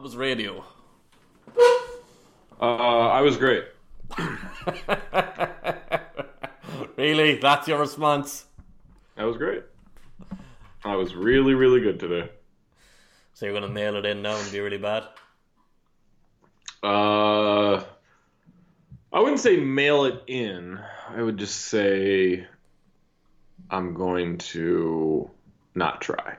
How was radio? Uh, I was great. really? That's your response? That was great. I was really, really good today. So you're gonna mail it in now and be really bad? Uh, I wouldn't say mail it in. I would just say I'm going to not try.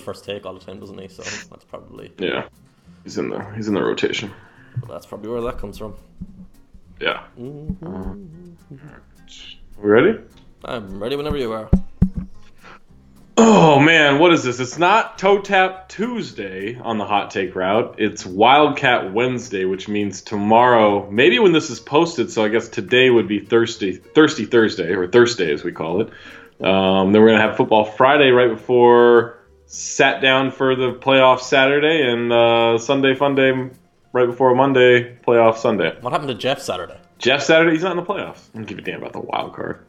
Does first take all the time, doesn't he? So that's probably Yeah, he's in the he's in the rotation. that's probably where that comes from. Yeah. Uh, we ready? I'm ready whenever you are. Oh man, what is this? It's not Toe Tap Tuesday on the hot take route. It's Wildcat Wednesday, which means tomorrow, maybe when this is posted, so I guess today would be Thirsty Thirsty Thursday, or Thursday as we call it. Um, then we're gonna have football Friday right before sat down for the playoff Saturday and uh, Sunday fun day right before Monday playoff Sunday. What happened to Jeff Saturday? Jeff Saturday, he's not in the playoffs. I don't give a damn about the wild card.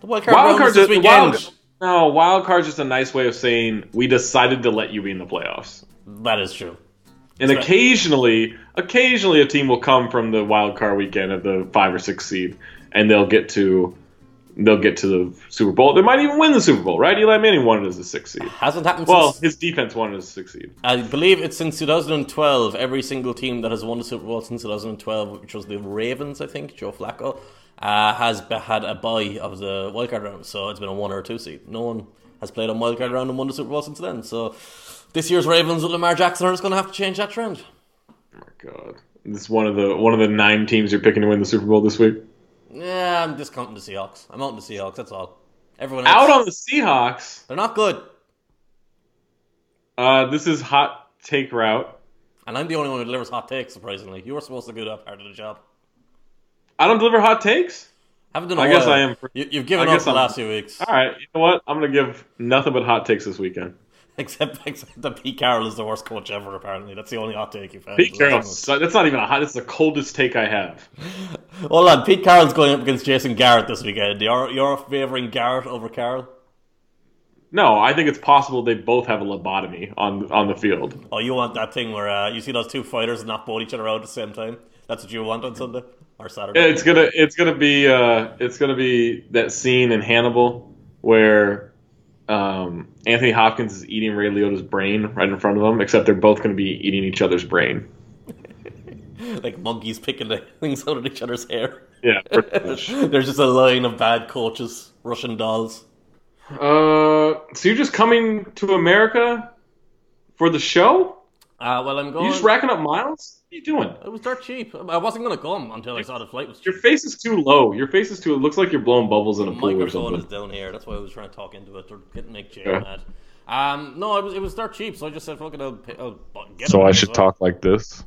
The wild card Wild this just weekend. wild, no wild card's just a nice way of saying we decided to let you be in the playoffs. That is true. And right. occasionally, occasionally a team will come from the wild card weekend of the five or six seed, and they'll get to they'll get to the Super Bowl. They might even win the Super Bowl, right? Eli Manning won it as a six seed. Hasn't happened Well, since. his defense won it as a six seed. I believe it's since 2012. Every single team that has won the Super Bowl since 2012, which was the Ravens, I think, Joe Flacco, uh, has had a bye of the wildcard round. So it's been a one or a two seed. No one has played on wildcard round and won the Super Bowl since then. So this year's Ravens with Lamar Jackson are just going to have to change that trend. Oh my god, this is one of the one of the nine teams you're picking to win the Super Bowl this week. Yeah, I'm discounting the Seahawks. I'm out in the Seahawks. That's all. Everyone else, Out on the Seahawks. they're not good, Uh, this is hot take route. and I'm the only one who delivers hot takes. Surprisingly, you were supposed to do that part of the job. I don't deliver hot takes. Haven't done. a I guess while. I am- You, you've given I up the I'm- last few weeks. All right, you know what? I'm gonna give nothing but hot takes this weekend. Except, except that Pete Carroll is the worst coach ever. Apparently, that's the only hot take you've had. Pete Carroll, that's not even a hot. It's the coldest take I have. Hold on, Pete Carroll's going up against Jason Garrett this weekend. You're you're favoring Garrett over Carroll? No, I think it's possible they both have a lobotomy on on the field. Oh, you want that thing where uh, you see those two fighters knock both each other out at the same time? That's what you want on Sunday or Saturday? It's gonna it's gonna be uh, it's gonna be that scene in Hannibal where um, Anthony Hopkins is eating Ray Liotta's brain right in front of him, except they're both gonna be eating each other's brain. like monkeys picking the things out of each other's hair. Yeah. There's just a line of bad coaches, Russian dolls. uh, so you're just coming to America for the show? Uh, well, I'm going. You just racking up miles? What are you doing? it was dirt cheap. I wasn't going to come until I saw the flight was cheap. Your face is too low. Your face is too. It looks like you're blowing bubbles in a The pool or microphone is down here. That's why I was trying to talk into it or get make Jay Yeah. mad. Um, no, it was it was dirt cheap, so I just said, "Fuck it, I'll, pay, I'll get So. I should well. talk like this.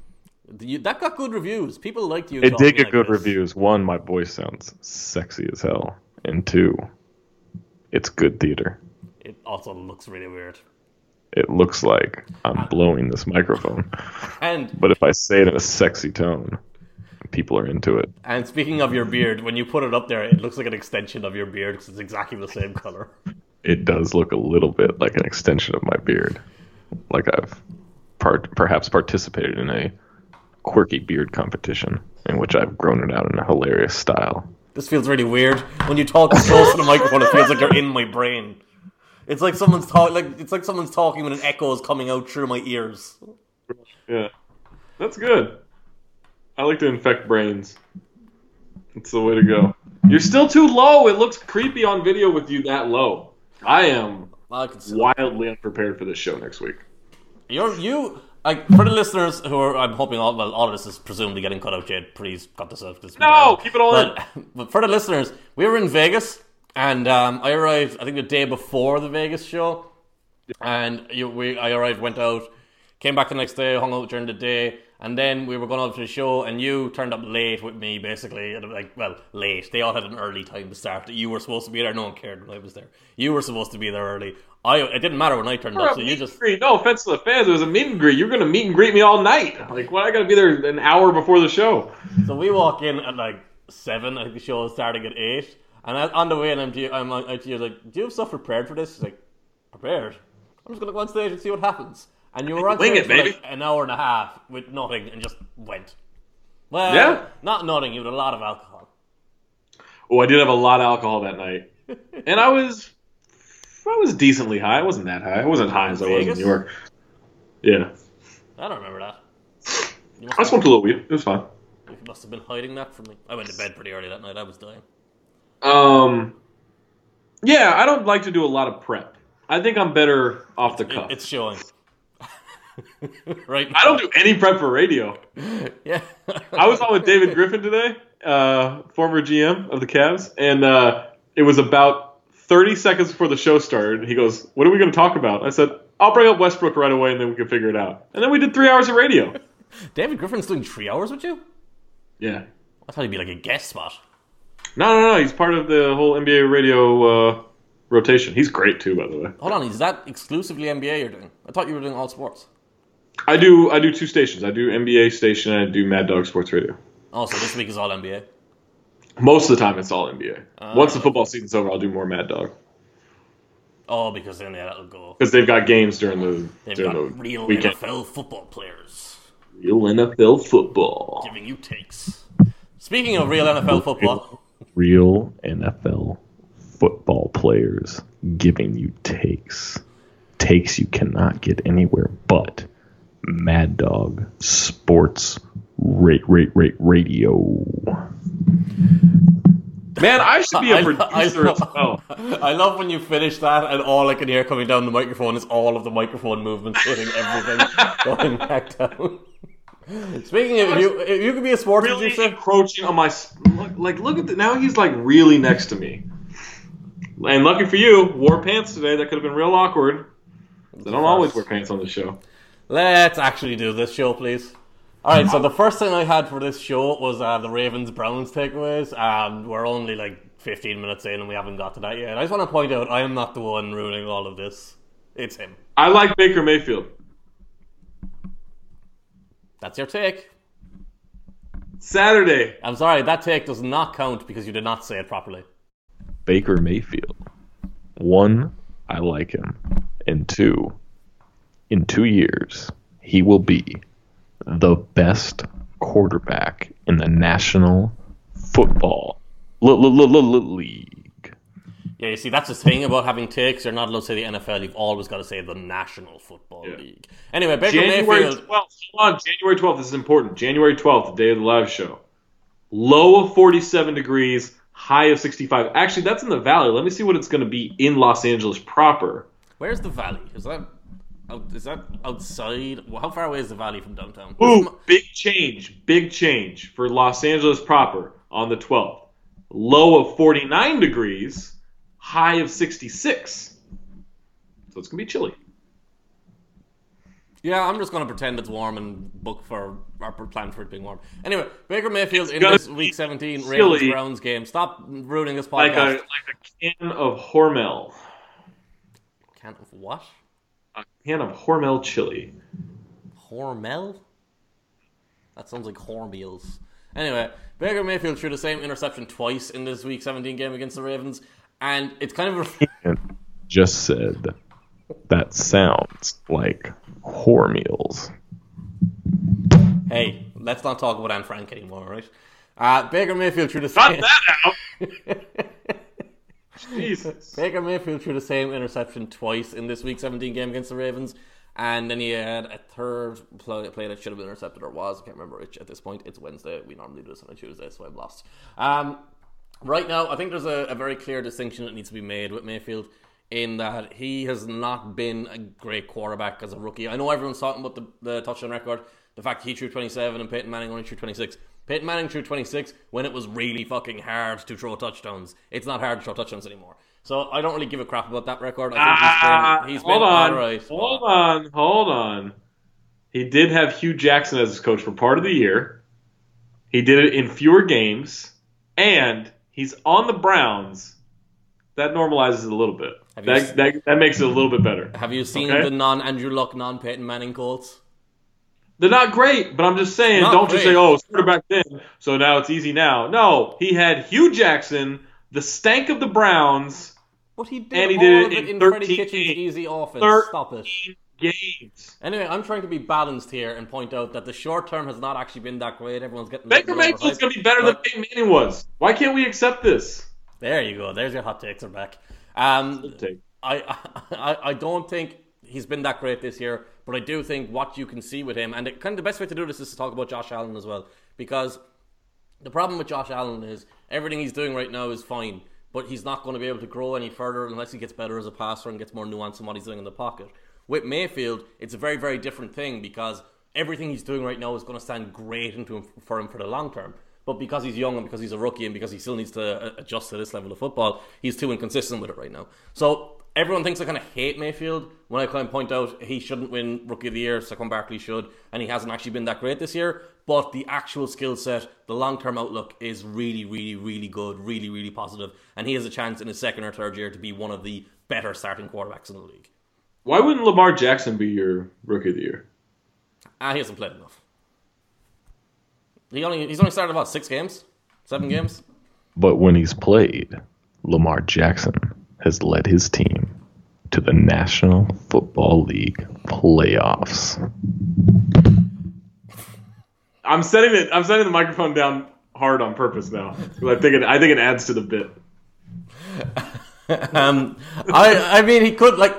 You, that got good reviews. People liked you. It did get like good this. reviews. One, my voice sounds sexy as hell, and two, it's good theater. It also looks really weird. It looks like I'm blowing this microphone, And but if I say it in a sexy tone, people are into it. and speaking of your beard, when you put it up there, it looks like an extension of your beard because it's exactly the same color. It does look a little bit like an extension of my beard, like I've part perhaps participated in a quirky beard competition in which I've grown it out in a hilarious style. This feels really weird. When you talk close to the microphone, it feels like you're in my brain. It's like someone's talk like it's like someone's talking when an echo is coming out through my ears. Yeah, that's good. I like to infect brains. That's the way to go. You're still too low. It looks creepy on video with you that low. I am I wildly unprepared for this show next week. You're you like for the listeners who are I'm hoping all well all of this is presumably getting cut out. Jade, please cut this out. This No, keep it all in. but, but for the listeners, we were in Vegas and um, I arrived I think the day before the Vegas show, and you, we I arrived, went out, came back the next day, hung out during the day, And then we were going over to the show, and you turned up late with me, basically. And, Like, well, late. They all had an early time to start. You were supposed to be there. No one cared when I was there. You were supposed to be there early. I. It didn't matter when I turned up, so you just. greet. No offense to the fans, it was a meet and greet. You're going to meet and greet me all night. Like, why I got to be there an hour before the show? So we walk in at like seven. I think the show is starting at eight. And I- on the way and I'm I'm like, to you, like, do you have stuff prepared for this? He's like, prepared. I'm just gonna go on stage and see what happens. And you were on Wing stage it, for like an hour and a half with nothing and just went. Well, Yeah. not nothing. You had a lot of alcohol. Oh, I did have a lot of alcohol that night, and I was, I was decently high. I wasn't that high. I wasn't high as I was in New York. Yeah, I don't remember that. I smoked a little weed. It was fine. you must have been hiding that from me. I went to bed pretty early that night. I was dying. Um, yeah, I don't like to do a lot of prep. I think I'm better off the cuff. it's showing. right? I don't do any prep for radio. Yeah. I was on with David Griffin today, uh, former GM of the Cavs, and uh, it was about 30 seconds before the show started. He goes, "What are we going to talk about?" I said, "I'll bring up Westbrook right away, and then we can figure it out." And then we did three hours of radio. David Griffin's doing three hours with you? Yeah. I thought he'd be like a guest spot. No, no, no. He's part of the whole NBA radio uh, rotation. He's great too, by the way. Hold on, is that exclusively NBA you're doing? I thought you were doing all sports. I do. I do two stations. I do NBA station and I do Mad Dog Sports Radio. Oh, so this week is all NBA. Most of the time, it's all NBA. Once the football season's over, I'll do more Mad Dog Oh, because then yeah, that'll go. because they've got games during the They've during got the real weekend. NFL football players Real NFL football. giving you takes. Speaking of real NFL football, Real NFL football players giving you takes. Takes you cannot get anywhere but Mad Dog Sports Rate Rate Rate Radio. Man, I should be a I- producer I- as well. I love when you finish that and all I can hear coming down the microphone is all of the microphone movements hitting everything going back down. Speaking of, if you, if you could be a sports Really producer, encroaching on my look, like look at the now he's like really next to me. And lucky for you, wore pants today. That could have been real awkward. They don't always wear pants on the show. let's actually do this show, please. All right, so the first thing I had for this show was uh, the Ravens Browns takeaways. Um, we're only like 15 minutes in and we haven't got to that yet. I just want to point out I am not the one ruining all of this. It's him. I like Baker Mayfield. That's your take. Saturday. I'm sorry, that take does not count because you did not say it properly. Baker Mayfield. One, I like him. And two, in two years, he will be the best quarterback in the National Football League. Yeah, you see, that's the thing about having takes. You're not allowed to say the NFL. You've always got to say the National Football Yeah. League. Anyway, Baker January Mayfield. 12th. Hold on, January 12th. This is important. January 12th, the day of the live show. Low of 47 degrees, high of 65. Actually, that's in the valley. Let me see what it's going to be in Los Angeles proper. Where's the valley? Is that is that outside? How far away is the valley from downtown? Ooh, big change. Big change for Los Angeles proper on the 12th. Low of 49 degrees, high of 66. So it's going to be chilly. Yeah, I'm just going to pretend it's warm and book for or plan for it being warm. Anyway, Baker Mayfield in this Week 17 chilly. Ravens Browns game. Stop ruining this Like a, podcast. like a can of Hormel. Can of what? A can of Hormel chili. Hormel? That sounds like Hormeals. Anyway, Baker Mayfield threw the same interception twice in this Week 17 game against the Ravens, and it's kind of And just said that sounds like whore meals. hey, let's not talk about Anne Frank anymore, right? Uh, Baker Mayfield threw the Cut same. that out! Jesus. Baker Mayfield threw the same interception twice in this Week 17 game against the Ravens, and then he had a third play, play that should have been intercepted or was. I can't remember which at this point. It's Wednesday. We normally do this on a Tuesday, so I'm lost. Um, right now, I think there's a, a very clear distinction that needs to be made with Mayfield in that he has not been a great quarterback as a rookie. I know everyone's talking about the, the touchdown record, the fact he threw 27 and Peyton Manning only threw 26. Peyton Manning threw 26 when it was really fucking hard to throw touchdowns. It's not hard to throw touchdowns anymore. So I don't really give a crap about that record. I think Ah, he's been, he's hold been on. alright. Hold on. Hold on. He did have Hue Jackson as his coach for part of the year. He did it in fewer games, and he's on the Browns. That normalizes it a little bit. That, s- that, that makes it a little bit better. Have you seen Okay. the non Andrew Luck, non Peyton Manning Colts? They're not great, but I'm just saying, Not don't just say, oh, it's quarterback then, so now it's easy now. No, he had Hue Jackson, the stank of the Browns, But he did And he all did of it it in in Freddie Kitchens' easy offense. Stop it. Games. Anyway, I'm trying to be balanced here and point out that the short term has not actually been that great. Everyone's getting Baker Mayfield's going to be better than But- Peyton Manning was. Why can't we accept this? There you go. There's your hot takes are back. Um, Take. I, I I don't think he's been that great this year, but I do think what you can see with him, and it, kind of the best way to do this is to talk about Josh Allen as well, because the problem with Josh Allen is everything he's doing right now is fine, but he's not going to be able to grow any further unless he gets better as a passer and gets more nuance in what he's doing in the pocket. With Mayfield, it's a very very different thing because everything he's doing right now is going to stand great into him for him for the long term. But because he's young and because he's a rookie and because he still needs to uh, adjust to this level of football, he's too inconsistent with it right now. So everyone thinks I kind of hate Mayfield when I kind of point out he shouldn't win Rookie of the Year, Saquon Barkley should, and he hasn't actually been that great this year. But the actual skill set, the long term outlook is really, really, really good, really, really positive, and he has a chance in his second or third year to be one of the better starting quarterbacks in the league. Why wouldn't Lamar Jackson be your rookie of the year? And he hasn't played enough. He only he's only started about six games, seven games. But when he's played, Lamar Jackson has led his team to the National Football League playoffs. I'm setting it. I'm setting the microphone down hard on purpose now. 'Cause I think it. I think it adds to the bit. Um, I I mean he could like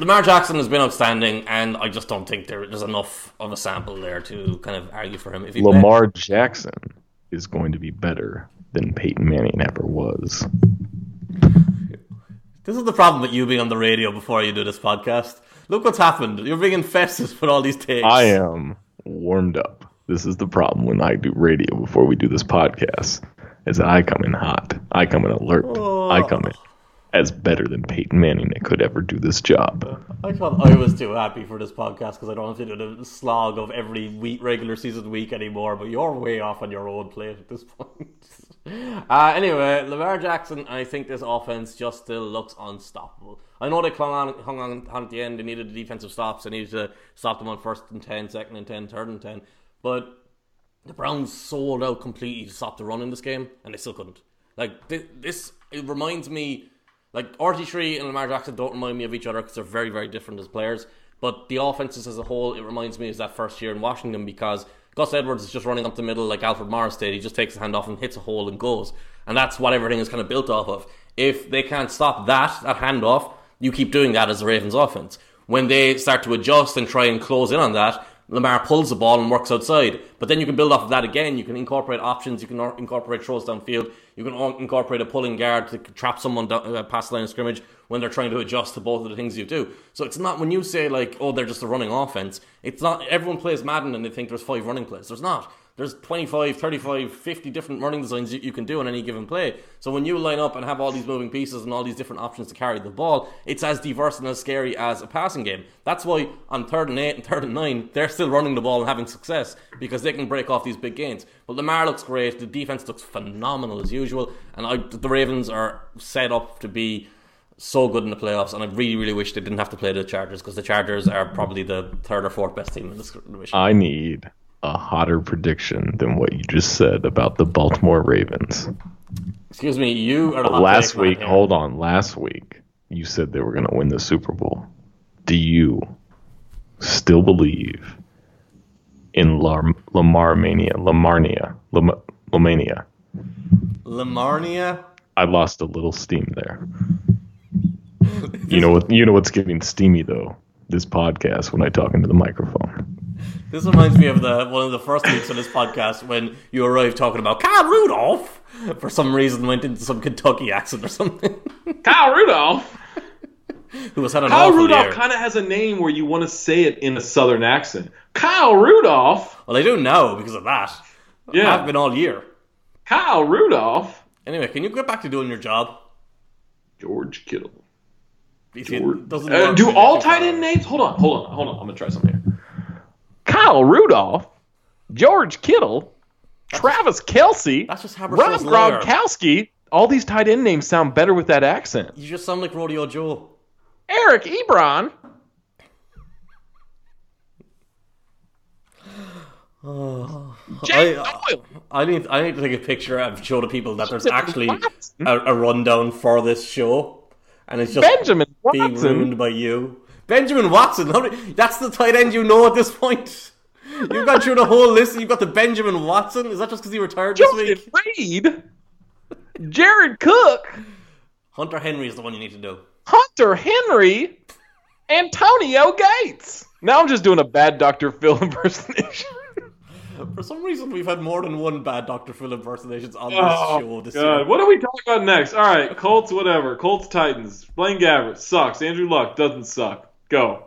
Lamar Jackson has been outstanding, and I just don't think there, there's enough of a sample there to kind of argue for him. If he Lamar Jackson is going to be better than Peyton Manning ever was. this is the problem with you being on the radio before you do this podcast. Look what's happened. You're being infested with all these takes. I am warmed up. This is the problem when I do radio before we do this podcast. Is I come in hot. I come in alert. I oh. come in as better than Peyton Manning that could ever do this job. I thought I was too happy for this podcast because I don't have to do the slog of every week, regular season week anymore. But you're way off on your own plate at this point. uh, anyway, Lamar Jackson, I think this offense just still looks unstoppable. I know they clung on, hung on, on at the end. They needed the defensive stops. They needed to stop them on first and 10, second and 10, third and 10. But the Browns sold out completely to stop the run in this game, and they still couldn't. Like thi- this, it reminds me, like RG3 and Lamar Jackson don't remind me of each other because they're very, very different as players. But the offenses as a whole, it reminds me of that first year in Washington because Gus Edwards is just running up the middle like Alfred Morris did. He just takes his hand off and hits a hole and goes, and that's what everything is kind of built off of. If they can't stop that, that handoff, you keep doing that as the Ravens offense. When they start to adjust and try and close in on that, Lamar pulls the ball and works outside. But then you can build off of that again. You can incorporate options. You can incorporate throws downfield. You can incorporate a pulling guard to trap someone down, uh, past the line of scrimmage when they're trying to adjust to both of the things you do. So it's not when you say like, oh, they're just a running offense. It's not. Everyone plays Madden and they think there's five running plays. There's not. There's 25, 35, 50 different running designs you, you can do on any given play. So when you line up and have all these moving pieces and all these different options to carry the ball, it's as diverse and as scary as a passing game. That's why on third and eight and third and nine, they're still running the ball and having success because they can break off these big gains. But Lamar looks great. The defense looks phenomenal as usual. And I, the Ravens are set up to be so good in the playoffs, and I really, really wish they didn't have to play the Chargers because the Chargers are probably the third or fourth best team in this division. I need a hotter prediction than what you just said about the Baltimore Ravens. Excuse me, you are last week, hold on, last week you said they were going to win the Super Bowl. Do you still believe in Lar- Lamar Mania, Lamarnia, Lam- Lamania? Lamarnia. I lost a little steam there. You know what? You know what's getting steamy though. This podcast when I talk into the microphone. This reminds me of the one of the first weeks of this podcast when you arrived talking about Kyle Rudolph. For some reason, went into some Kentucky accent or something. Kyle Rudolph. Who was had an Kyle Rudolph kind of has a name where you want to say it in a southern accent. Kyle Rudolph. Well, I do now because of that. Yeah. I've been all year. Kyle Rudolph. Anyway, can you get back to doing your job? George Kittle. You see, it George. doesn't Uh, do all tight end names? Hold on, hold on, hold on. I'm gonna try something here. Kyle Rudolph, George Kittle, Travis Kelce, That's just Rob Gronkowski. All these tight end names sound better with that accent. You just sound like Rodeo Joe. Eric Ebron. I- Doyle. I need I need to take a picture and show the people that there's actually a, a rundown for this show, and it's just Benjamin being Watson. ruined by you, Benjamin Watson. That's the tight end you know at this point. You've gone through the whole list. and You've got the Benjamin Watson. Is that just because he retired this Jordan week? Reed. Jared Cook. Hunter Henry is the one you need to do. Hunter Henry. Antonio Gates. Now I'm just doing a bad Dr. Phil impersonation. For some reason, we've had more than one bad Dr. Phil impersonations on this Oh, show this God. year. What are we talking about next? All right, Colts, whatever. Colts, Titans. Blaine Gabbert sucks. Andrew Luck doesn't suck. Go.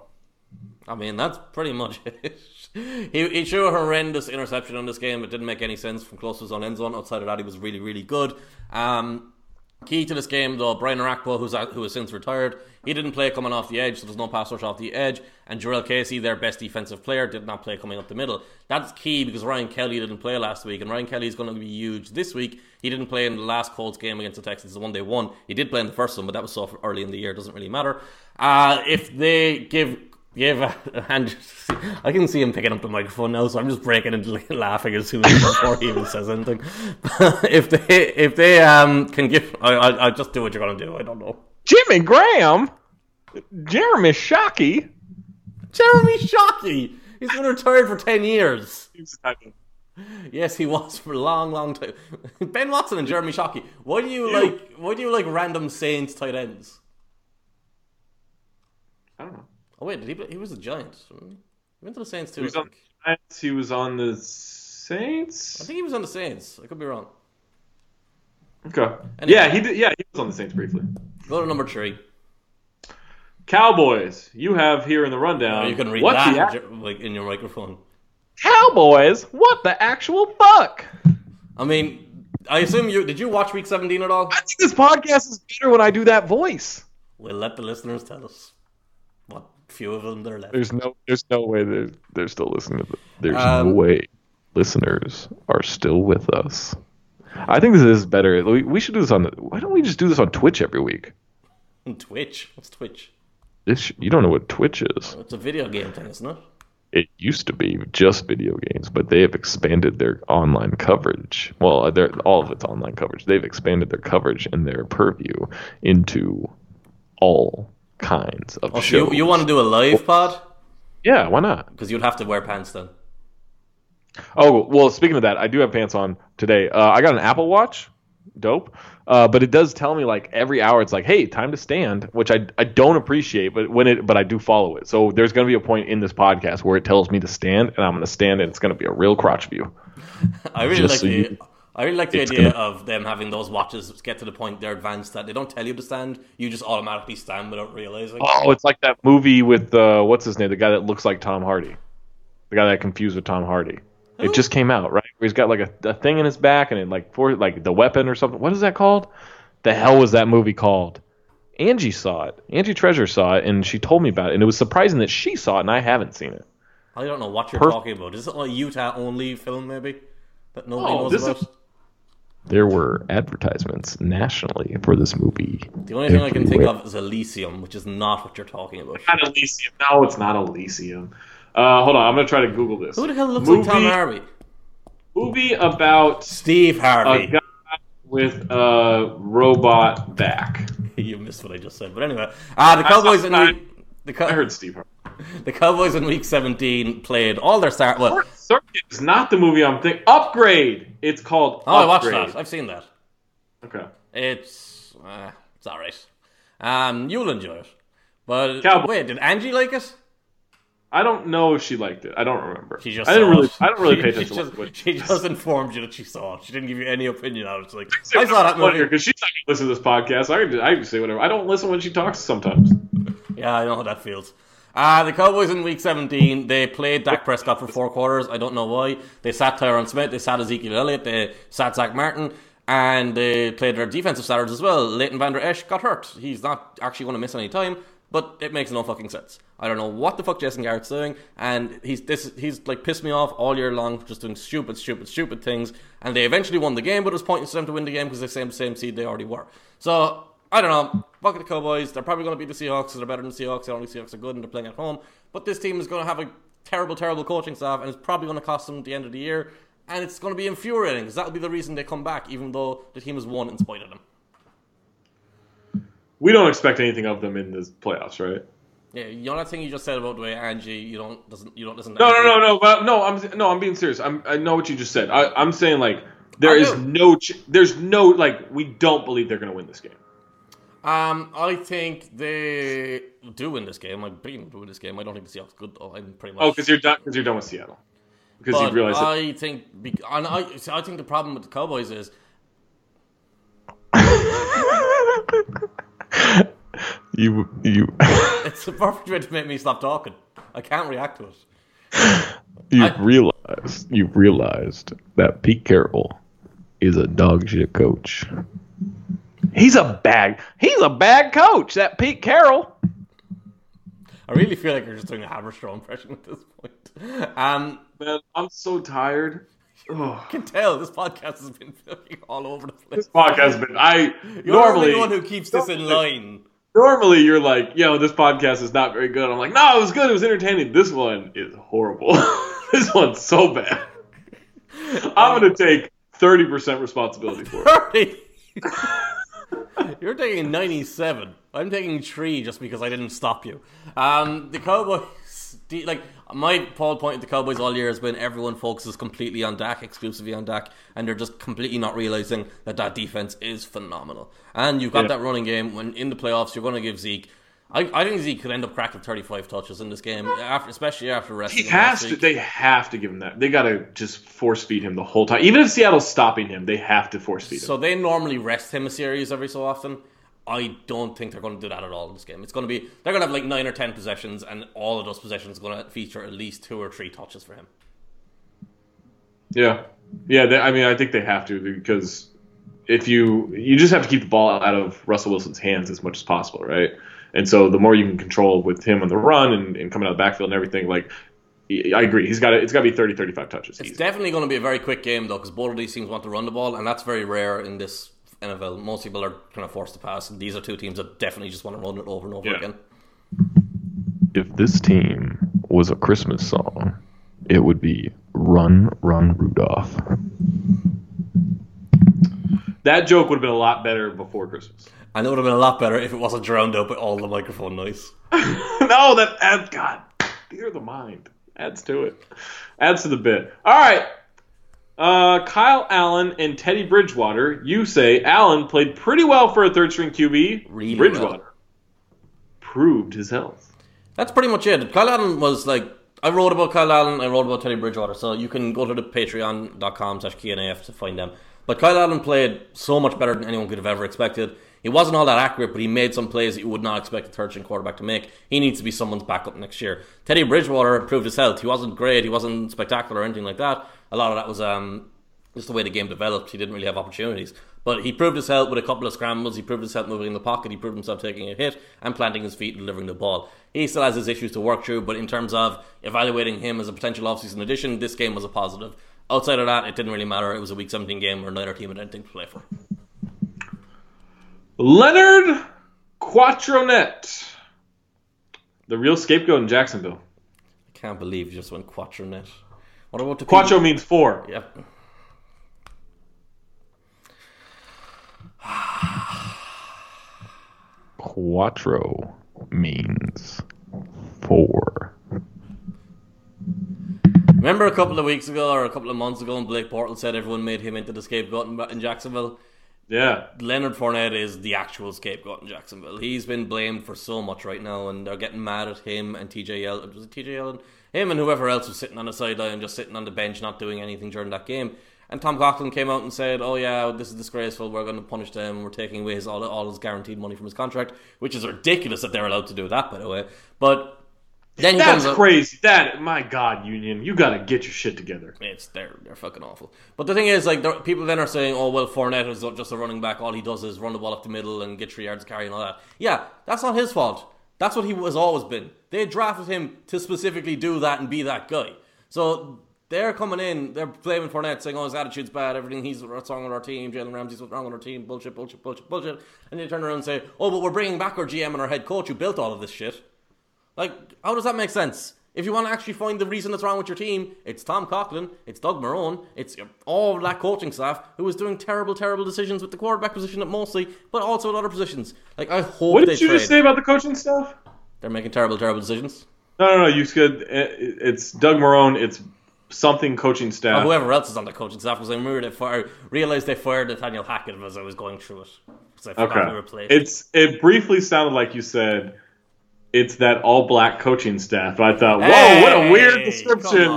I mean, that's pretty much it. he, he threw a horrendous interception in this game. It didn't make any sense from close his own end zone. Outside of that, he was really, really good. Um, key to this game, though, Brian Orakpo, who's at, who has since retired, he didn't play coming off the edge, so there's no pass rush off the edge. And Jurrell Casey, their best defensive player, did not play coming up the middle. That's key because Ryan Kelly didn't play last week, and Ryan Kelly is going to be huge this week. He didn't play in the last Colts game against the Texans, the one they won. He did play in the first one, but that was so early in the year, doesn't really matter. Uh, if they give give a hand, I can see him picking up the microphone now, so I'm just breaking into laughing as soon as before he even says anything. if they if they um can give, I I, I just do what you're gonna do. I don't know. Jimmy Graham. Jeremy Shockey. Jeremy Shockey. He's been retired for ten years. He's the type of- Yes, he was for a long, long time. Ben Watson and Jeremy Shockey. Why do you like? Why do you like random Saints tight ends? I don't know. Oh wait, did he? He was a Giant. He went to the Saints too. He was on the Giants. He was on the Saints. I think he was on the Saints. I could be wrong. Okay. Anyway. Yeah, he did. Yeah, he was on the Saints briefly. Go to number three. Cowboys. You have here in the rundown. Oh, you can read what's that the ac- in your- like in your microphone. Cowboys. What the actual fuck? I mean, I assume you did. You watch Week 17 at all? I think this podcast is better when I do that voice. We'll let the listeners tell us what few of them there are left. There's no, there's no way they're they're still listening to this. There's Um, no way listeners are still with us. I think this is better. We, we should do this on. The, why don't we just do this on Twitch every week? Twitch. What's Twitch? This you don't know what Twitch is. It's a video game thing, isn't it? It used to be just video games, but they have expanded their online coverage. Well, they're, all of it's online coverage. They've expanded their coverage and their purview into all kinds of Oh, so shows. you, you want to do a live pod? Yeah, why not? Because you'd have to wear pants then. Oh well, speaking of that, I do have pants on today. Uh, I got an Apple Watch, dope. Uh, but it does tell me like every hour, it's like, hey, time to stand, which I, I don't appreciate, but when it but I do follow it. So there's gonna be a point in this podcast where it tells me to stand, and I'm gonna stand, and it's gonna be a real crotch view. I really Just like so the. you- I really like the idea gonna- of them having those watches get to the point they're advanced that they don't tell you to stand, you just automatically stand without realizing. Oh, it's like that movie with uh, what's his name, the guy that looks like Tom Hardy, the guy that I confused with Tom Hardy. Who? It just came out, right? He's got like a, a thing in his back, and it like for like the weapon or something. What is that called? The hell was that movie called? Angie saw it. Angie Treasure saw it, and she told me about it. And it was surprising that she saw it, and I haven't seen it. I don't know what you're Perf- talking about. Is it a Utah only film, maybe? That nobody Oh, knows about? is- There were advertisements nationally for this movie. The only thing I can think of is Elysium, which is not what you're talking about. Not Elysium. No, it's not Elysium. Uh, hold on, I'm gonna try to Google this. Who the hell looks movie, like Tom Harvey? Movie about Steve Harvey. a guy with a robot back. you missed what I just said. But anyway, uh, the Cowboys in I- week, the, Co- I heard Steve Harvey. the Cowboys in week 17 played all their start. Well, Short Circuit is not the movie I'm thinking. Upgrade. It's called. oh, I watched that. I've seen that. Okay. It's uh, it's all right. Um, you'll enjoy it. But Cowboy- wait, did Angie like it? I don't know if she liked it. I don't remember. She just I didn't really. it. I don't really she, pay she attention. just, to she just informed you that she saw it. She didn't give you any opinion on it. Like I saw that movie. because she's not gonna listen to this podcast. I can, I can say whatever. I don't listen when she talks sometimes. Yeah, I know how that feels. Uh, the Cowboys in Week 17, they played Dak Prescott for four quarters. I don't know why. They sat Tyron Smith, they sat Ezekiel Elliott, they sat Zack Martin, and they played their defensive starters as well. Leighton Vander Esch got hurt. He's not actually going to miss any time. But it makes no fucking sense. I don't know what the fuck Jason Garrett's doing, and he's this he's like pissed me off all year long, just doing stupid, stupid, stupid things. And they eventually won the game, but it was pointless for them to win the game because they're same same seed they already were. So I don't know. Fuck the Cowboys. They're probably going to beat the Seahawks they're better than the Seahawks. The only Seahawks are good and they're playing at home. But this team is going to have a terrible, terrible coaching staff, and it's probably going to cost them at the end of the year. And it's going to be infuriating because that'll be the reason they come back, even though the team has won in spite of them. We don't expect anything of them in the playoffs, right? Yeah, you know that thing you just said about the way Angie, you don't doesn't you don't listen. To No, no, Angie? no, no. But no, I'm no, I'm being serious. I'm, I know what you just said. I, I'm saying like there is no, ch- there's no like we don't believe they're going to win this game. Um, I think they do win this game. I believe them to win this game. I don't think the Seahawks good though. I'm pretty much. Oh, because you're done. Because you're done with Seattle. Because you realize I think, bec- and I, see, I think the problem with the Cowboys is you you it's the perfect way to make me stop talking. I can't react to it. you've I- realized you've realized that Pete Carroll is a dog shit coach. He's a bad he's a bad coach. That Pete Carroll. I really feel like you're just doing a Hammerstraw impression at this point. Um, man, I'm so tired. Ugh. I can tell this podcast has been fucking all over the place. This podcast, has been. I You're normally the one who keeps this in line. Normally you're like, yo, this podcast is not very good. I'm like, no, it was good. It was entertaining. This one is horrible. this one's so bad. I'm gonna take thirty percent responsibility for it. You're taking 97. I'm taking three just because I didn't stop you. Um, the Cowboys, the- like my Paul point at the Cowboys all year has been everyone focuses completely on Dak, exclusively on Dak, and they're just completely not realizing that that defense is phenomenal. And you've got Yeah. that running game when in the playoffs you're going to give Zeke. I, I think Zeke could end up cracking 35 touches in this game, after, especially after resting He has to. They have to give him that. They gotta just force feed him the whole time. Even if Seattle's stopping him, they have to force feed him. So they normally rest him a series every so often. I don't think they're going to do that at all in this game. It's going to be they're going to have like nine or ten possessions, and all of those possessions are going to feature at least two or three touches for him. Yeah, yeah. They, I mean, I think they have to because if you you just have to keep the ball out of Russell Wilson's hands as much as possible, right? And so the more you can control with him on the run and, and coming out of the backfield and everything, like I agree, he's got to, it's got to be 30, 35 touches. It's easy. definitely going to be a very quick game though, because both of these teams want to run the ball, and that's very rare in this NFL. Most people are kind of forced to pass, and these are two teams that definitely just want to run it over and over Yeah. again. If this team was a Christmas song, it would be Run Run Rudolph. That joke would have been a lot better before Christmas. And it would have been a lot better if it wasn't drowned out by all the microphone noise. no, that adds God, theater of the mind adds to it, adds to the bit. All right, uh, Kyle Allen and Teddy Bridgewater. You say Allen played pretty well for a third string QB. Really Bridgewater well. proved his health. That's pretty much it. Kyle Allen was like I wrote about Kyle Allen, I wrote about Teddy Bridgewater, so you can go to the patreon.com slash QNAF to find them. But Kyle Allen played so much better than anyone could have ever expected. He wasn't all that accurate, but he made some plays that you would not expect a third string quarterback to make. He needs to be someone's backup next year. Teddy Bridgewater proved his health. He wasn't great, he wasn't spectacular or anything like that. A lot of that was um, just the way the game developed. He didn't really have opportunities. But he proved his health with a couple of scrambles. He proved his health moving in the pocket. He proved himself taking a hit and planting his feet and delivering the ball. He still has his issues to work through, but in terms of evaluating him as a potential offseason addition, this game was a positive. Outside of that, it didn't really matter. It was a Week 17 game where neither team had anything to play for. Leonard Quattronet, the real scapegoat in Jacksonville. I can't believe you just went Quattronet. What about the Quattro means four. Yep. Quattro means four. Remember a couple of weeks ago or a couple of months ago when Blake Bortles said everyone made him into the scapegoat in, in Jacksonville? Yeah. Leonard Fournette is the actual scapegoat in Jacksonville. He's been blamed for so much right now, and they're getting mad at him and TJ Yeldon. Was it TJ Yeldon? Him and whoever else was sitting on the sideline, just sitting on the bench, not doing anything during that game. And Tom Coughlin came out and said, "Oh yeah, this is disgraceful. We're going to punish them. We're taking away his all, all his guaranteed money from his contract, which is ridiculous that they're allowed to do that, by the way." But then he That's out, crazy. That my God, Union, you got to get your shit together. it's they're they're fucking awful. But the thing is, like, there, people then are saying, "Oh well, Fournette is just a running back. All he does is run the ball up the middle and get three yards carry and all that." Yeah, that's not his fault. That's what he has always been. They drafted him to specifically do that and be that guy. So they're coming in, they're blaming Fournette, saying, "Oh, his attitude's bad. Everything he's what's wrong with our team. Jalen Ramsey's what's wrong with our team. Bullshit, bullshit, bullshit, bullshit." And they turn around and say, "Oh, but we're bringing back our GM and our head coach who built all of this shit." Like, how does that make sense? If you want to actually find the reason that's wrong with your team, it's Tom Coughlin, it's Doug Marrone, it's all that coaching staff who is doing terrible, terrible decisions with the quarterback position at mostly, but also at other positions. Like, I hope What did you trade. just say about the coaching staff? They're making terrible, terrible decisions. No, no, no. You said uh, it's Doug Marrone. It's something coaching Or staff. whoever else is on the coaching staff, because I remember they fired, realized they fired Nathaniel Hackett as I was going through it. Because I forgot Okay. It's it briefly sounded like you said it's that all black coaching staff. I thought, whoa, what a weird description.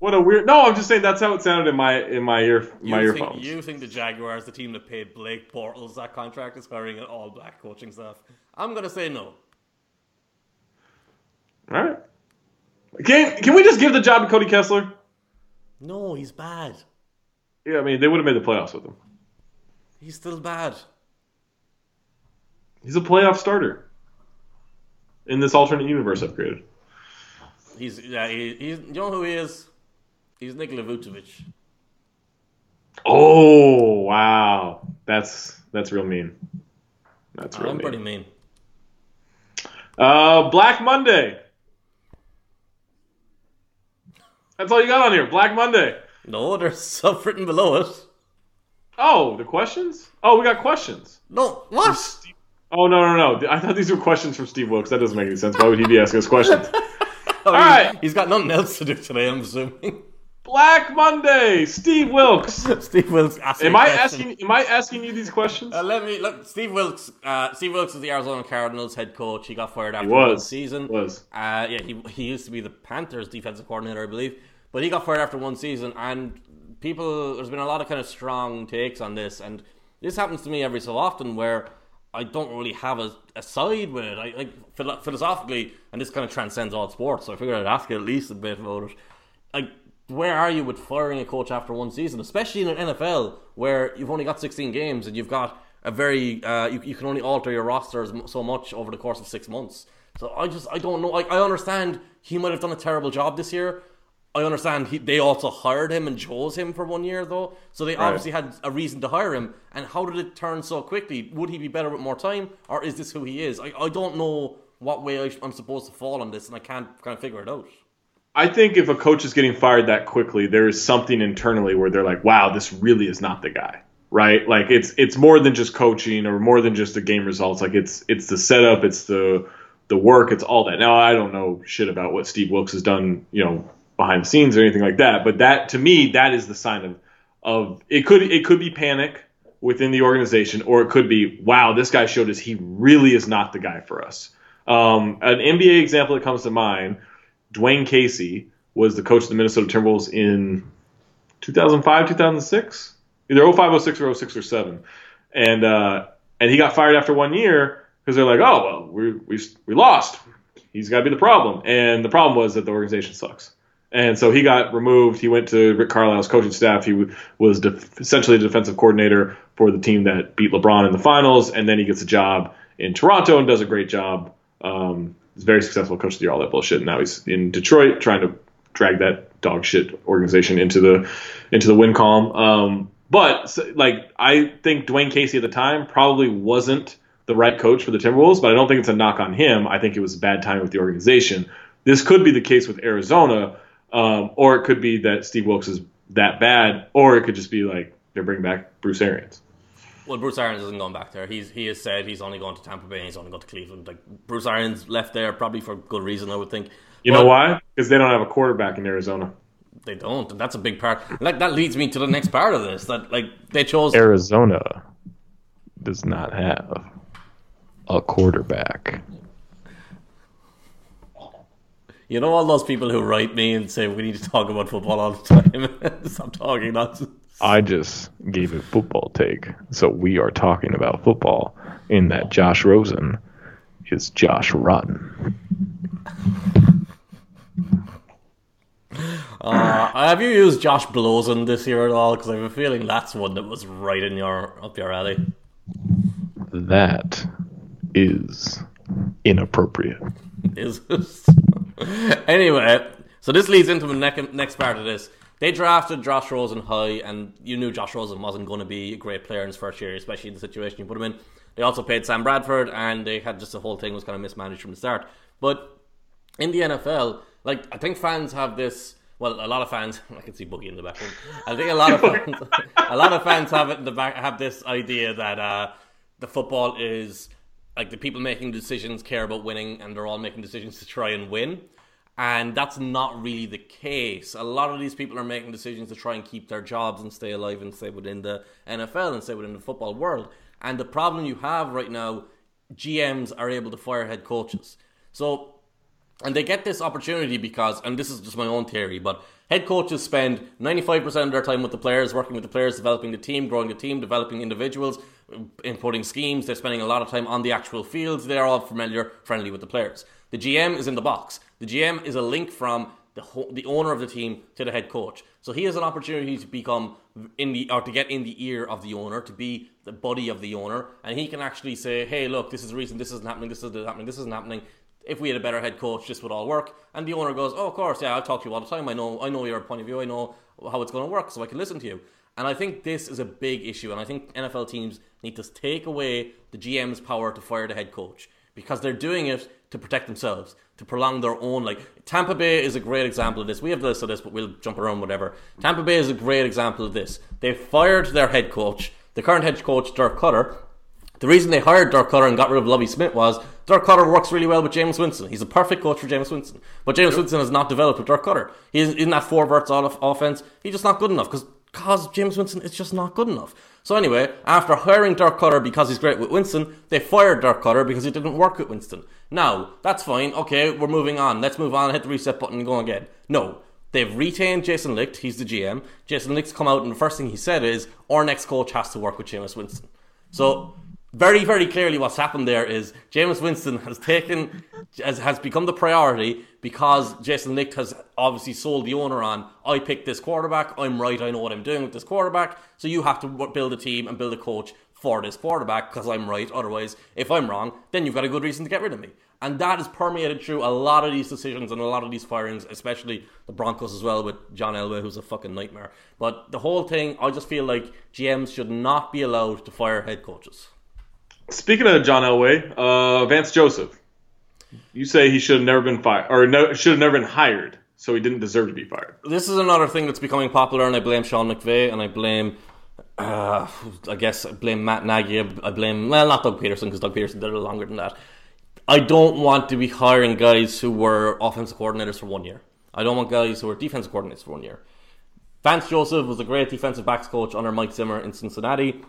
What a weird. No, I'm just saying that's how it sounded in my in my ear my You think, you think the Jaguars, the team that paid Blake Bortles that contract, is hiring an all black coaching staff? I'm going to say no. All right. Can can we just give the job to Cody Kessler? No, he's bad. Yeah, I mean they would have made the playoffs with him. He's still bad. He's a playoff starter in this alternate universe I've created. He's yeah. He, he's you know who he is? He's Nikola Vucevic. Oh wow, that's that's real mean. That's real I'm mean. pretty mean. Uh, Black Monday. That's all you got on here. Black Monday. No, there's stuff written below it. Oh, the questions? Oh, we got questions. No, what? Steve- Oh no no no! I thought these were questions from Steve Wilks. That doesn't make any sense. Why would he be asking us questions? All right. He's got nothing else to do today. I'm assuming. Black Monday. Steve Wilks. Steve Wilks. Am I asking? Am I asking you these questions? Uh, let me look. Steve Wilks. Uh, Steve Wilks is the Arizona Cardinals head coach. He got fired after He one season. Was. Uh, yeah, he he used to be the Panthers defensive coordinator, I believe, but he got fired after one season. And people, there's been a lot of kind of strong takes on this, and this happens to me every so often where I don't really have a, a side with it. I like philo- philosophically, and this kind of transcends all sports. So I figured I'd ask you at least a bit about it. Like, where are you with firing a coach after one season, especially in an NFL where you've only got 16 games and you've got a very uh, you, you can only alter your rosters so much over the course of six months. So I just I don't know. I, I understand he might have done a terrible job this year. I understand he, they also hired him and chose him for one year though, so they obviously had a reason to hire him. And how did it turn so quickly? Would he be better with more time, or is this who he is? I, I don't know what way I, I'm supposed to fall on this, and I can't kind of figure it out. I think if a coach is getting fired that quickly, there is something internally where they're like, "Wow, this really is not the guy." Right? Like it's it's more than just coaching or more than just the game results. Like it's it's the setup, it's the the work, it's all that. Now I don't know shit about what Steve Wilks has done, you know, behind the scenes or anything like that. But that to me, that is the sign of of it could it could be panic within the organization, or it could be, wow, this guy showed us he really is not the guy for us. Um, an NBA example that comes to mind Dwane Casey was the coach of the Minnesota Timberwolves in 2005, 2006, either 05, 06, or 06 or 7. And uh, and he got fired after one year because they're like, oh, well, we, we, we lost. He's got to be the problem. And the problem was that the organization sucks. And so he got removed. He went to Rick Carlisle's coaching staff. He was def- essentially the defensive coordinator for the team that beat LeBron in the finals. And then he gets a job in Toronto and does a great job. Um, he's very successful coach of the year, all that bullshit. And now he's in Detroit trying to drag that dog shit organization into the into the win column. Um, but like I think Dwane Casey at the time probably wasn't the right coach for the Timberwolves, but I don't think it's a knock on him. I think it was a bad time with the organization. This could be the case with Arizona, um, or it could be that Steve Wilks is that bad, or it could just be like they're bringing back Bruce Arians. Well, Bruce Arians isn't going back there. He's he has said he's only going to Tampa Bay. and He's only going to Cleveland. Like Bruce Arians left there probably for good reason, I would think. You But know why? Because they don't have a quarterback in Arizona. They don't, and that's a big part. Like that leads me to the next part of this. That like they chose. Arizona does not have a quarterback. You know all those people who write me and say we need to talk about football all the time. Stop talking nonsense. I just gave a football take, so we are talking about football. In that Josh Rosen is Josh Rotten. Uh, have you used Josh Blosen this year at all? Because I have a feeling that's one that was right in your up your alley. That is inappropriate. Is anyway, so this leads into the next part of this. They drafted Josh Rosen high, and you knew Josh Rosen wasn't going to be a great player in his first year, especially in the situation you put him in. They also paid Sam Bradford, and they had just the whole thing was kind of mismanaged from the start. But in the NFL, like I think fans have this. Well, a lot of fans. I can see Boogie in the background. I think a lot of fans, a lot of fans have it in the back. Have this idea that uh, the football is like the people making decisions care about winning, and they're all making decisions to try and win. And that's not really the case. A lot of these people are making decisions to try and keep their jobs and stay alive and stay within the NFL and stay within the football world. And the problem you have right now, GMs are able to fire head coaches. So and they get this opportunity because, and this is just my own theory, but head coaches spend 95% of their time with the players, working with the players, developing the team, growing the team, developing individuals, inputting schemes. They're spending a lot of time on the actual fields. They're all familiar, friendly with the players. The GM is in the box. The GM is a link from the, the owner of the team to the head coach. So he has an opportunity to become in the or to get in the ear of the owner, to be the buddy of the owner, and he can actually say, "Hey, look, this is the reason this isn't happening. This isn't happening. This isn't happening if we had a better head coach, this would all work. And the owner goes, "Oh, of course, yeah, I'll talk to you all the time. I know, I know your point of view. I know how it's going to work, so I can listen to you." And I think this is a big issue, and I think NFL teams need to take away the GM's power to fire the head coach because they're doing it to protect themselves, to prolong their own. Like Tampa Bay is a great example of this. We have the list of this, but we'll jump around whatever. Tampa Bay is a great example of this. They fired their head coach, the current head coach Dirk Koetter. The reason they hired Dirk Koetter and got rid of Lovie Smith was Dirk Koetter works really well with Jameis Winston. He's a perfect coach for Jameis Winston. But Jameis Winston has not developed with Dirk Koetter. He's in that four verts all of offense. He's just not good enough because because Jameis Winston is just not good enough. So anyway, after hiring Dirk Koetter because he's great with Winston, they fired Dirk Koetter because he didn't work with Winston. Now, that's fine. Okay, we're moving on. Let's move on, hit the reset button and go again. No. They've retained Jason Licht. He's the GM. Jason Licht's come out and the first thing he said is, our next coach has to work with Jameis Winston. So very, very clearly what's happened there is Jameis Winston has taken, has, has become the priority because Jason Licht has obviously sold the owner on, I picked this quarterback, I'm right, I know what I'm doing with this quarterback, so you have to build a team and build a coach for this quarterback because I'm right. Otherwise, if I'm wrong, then you've got a good reason to get rid of me. And that is permeated through a lot of these decisions and a lot of these firings, especially the Broncos as well with John Elway, who's a fucking nightmare. But the whole thing, I just feel like GMs should not be allowed to fire head coaches. Speaking of John Elway, uh, Vance Joseph, you say he should have never been fired, or no, should have never been hired, so he didn't deserve to be fired. This is another thing that's becoming popular, and I blame Sean McVay, and I blame, uh, I guess, I blame Matt Nagy, I blame, well, not Doug Pederson because Doug Pederson did it longer than that. I don't want to be hiring guys who were offensive coordinators for one year. I don't want guys who were defensive coordinators for one year. Vance Joseph was a great defensive backs coach under Mike Zimmer in Cincinnati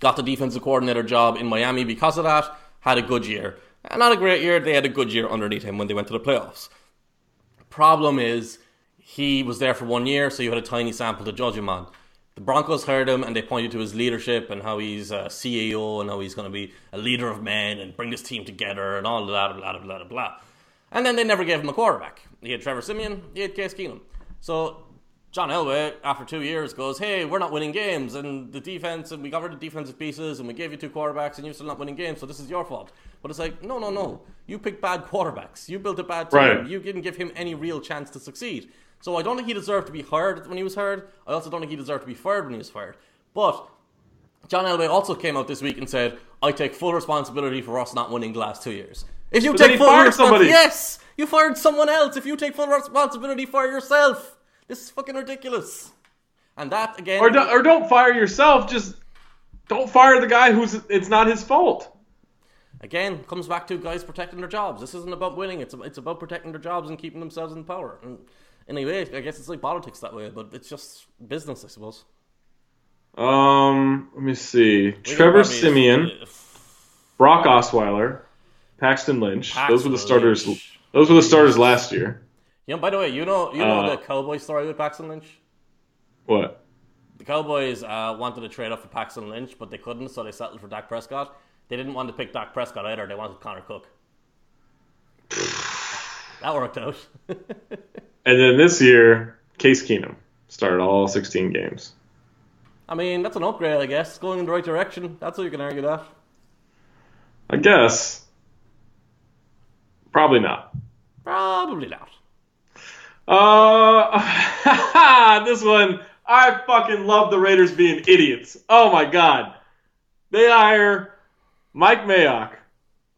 got the defensive coordinator job in Miami because of that, had a good year. And not a great year, they had a good year underneath him when they went to the playoffs. Problem is, he was there for one year, so you had a tiny sample to judge him on. The Broncos hired him and they pointed to his leadership and how he's a CEO and how he's going to be a leader of men and bring this team together and all that, blah, blah, blah, blah. And then they never gave him a quarterback. He had Trevor Siemian, he had Case Keenum. So John Elway, after two years, goes, "Hey, we're not winning games, and the defense, and we got rid of defensive pieces, and we gave you two quarterbacks, and you're still not winning games, so this is your fault." But it's like, no, no, no. You picked bad quarterbacks. You built a bad team. Right. You didn't give him any real chance to succeed. So I don't think he deserved to be hired when he was hired. I also don't think he deserved to be fired when he was fired. But John Elway also came out this week and said, "I take full responsibility for us not winning the last two years." If you take full responsibility, yes, you fired someone else. If you take full responsibility for yourself. This is fucking ridiculous. And that again, or, do, or don't fire yourself. Just don't fire the guy who's it's not his fault. Again, comes back to guys protecting their jobs. This isn't about winning. It's it's about protecting their jobs and keeping themselves in power. And anyway, I guess it's like politics that way, but it's just business, I suppose. Um, let me see. We Trevor Siemian, Brock Osweiler, Paxton Lynch. Paxton those were the starters. Lynch. Those were the starters last year. You know, by the way, you know, you know uh, the Cowboy story with Paxton Lynch. What? The Cowboys uh, wanted to trade off for Paxton Lynch, but they couldn't, so they settled for Dak Prescott. They didn't want to pick Dak Prescott either. They wanted Connor Cook. that worked out. and then this year, Case Keenum started all 16 games. I mean, that's an upgrade, I guess. It's Going in the right direction. That's how you can argue that. I guess. Probably not. Probably not. Uh, this one, I fucking love the Raiders being idiots. Oh my god. They hire Mike Mayock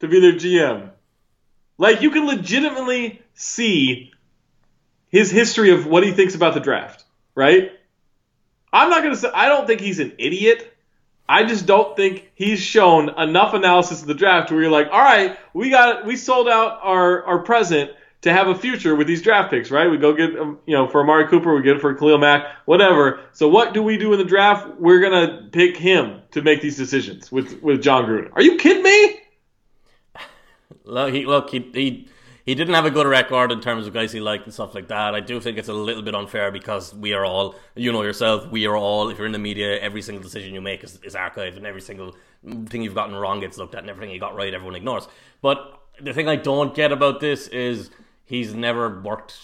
to be their GM. Like, you can legitimately see his history of what he thinks about the draft, right? I'm not going to say, I don't think he's an idiot. I just don't think he's shown enough analysis of the draft where you're like, all right, we got, we sold out our, our present to have a future with these draft picks, right? We go get, um, you know, for Amari Cooper, we get it for Khalil Mack, whatever. So what do we do in the draft? We're gonna pick him to make these decisions with with Jon Gruden. Are you kidding me? Look, he look he he he didn't have a good record in terms of guys he liked and stuff like that. I do think it's a little bit unfair because we are all, you know yourself, we are all. If you're in the media, every single decision you make is, is archived, and every single thing you've gotten wrong gets looked at, and everything you got right, everyone ignores. But the thing I don't get about this is he's never worked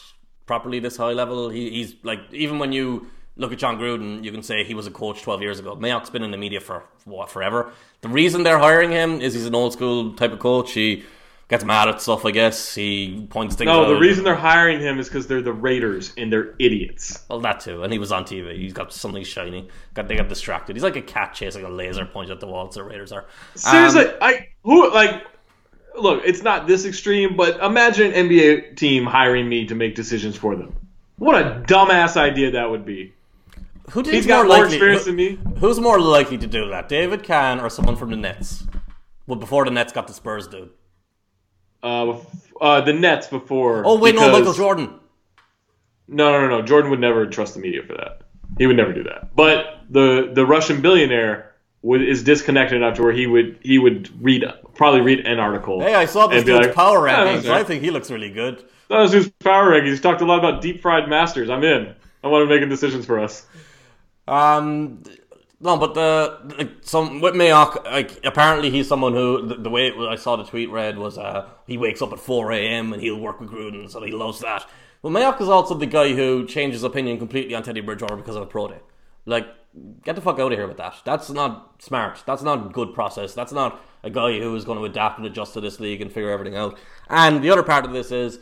properly this high level. He, he's like even when you look at Jon Gruden, you can say he was a coach 12 years ago. Mayock's been in the media for what forever. The reason they're hiring him is he's an old school type of coach. He gets mad at stuff, I guess. He points things No, out. the reason they're hiring him is because they're the Raiders and they're idiots. Well, that too, and he was on TV. He's got something shiny. Got they got distracted. He's like a cat chasing a laser pointed at the wall. So Raiders are. Seriously, Um, I who like look, it's not this extreme, but imagine an NBA team hiring me to make decisions for them. What a dumbass idea that would be. who He's got more likely- experience who- than me. Who's more likely to do that, David Kahn or someone from the Nets? Well, before the Nets got the Spurs dude. Uh, uh, the Nets before. Oh wait, no, Michael Jordan. No, no, no, no. Jordan would never trust the media for that. He would never do that. But the the Russian billionaire would, is disconnected enough to where he would he would read probably read an article. Hey, I saw this dude's like, power "Yeah, rankings. that's I think he looks really good. That was his power rankings. He's talked a lot about deep fried masters. I'm in. I want him making decisions for us. Um, no, but the like, some with Mayock, like apparently he's someone who the, the way was- I saw the tweet read was uh, he wakes up at four a.m. and he'll work with Gruden, so he loves that. But Mayock is also the guy who changes opinion completely on Teddy Bridgewater because of a pro day. Like, get the fuck out of here with that. That's not smart. That's not good process. That's not a guy who is going to adapt and adjust to this league and figure everything out. And the other part of this is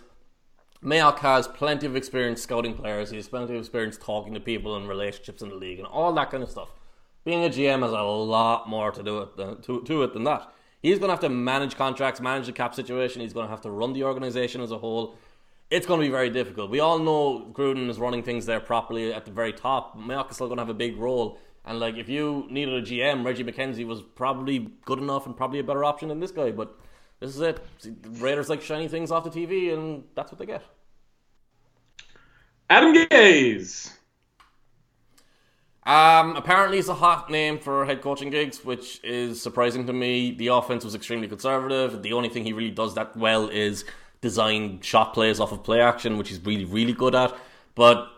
Mayock has plenty of experience scouting players. He has plenty of experience talking to people and relationships in the league and all that kind of stuff. Being a GM has a lot more to do it than, to, to it than that. He's going to have to manage contracts, manage the cap situation. He's going to have to run the organization as a whole. It's going to be very difficult. We all know Gruden is running things there properly at the very top. Mayock is still going to have a big role. And like, if you needed a GM, Reggie McKenzie was probably good enough and probably a better option than this guy. But this is it. The Raiders like shiny things off the TV, and that's what they get. Adam Gase. Um, apparently, he's a hot name for head coaching gigs, which is surprising to me. The offense was extremely conservative. The only thing he really does that well is design shot plays off of play action, which he's really, really good at. But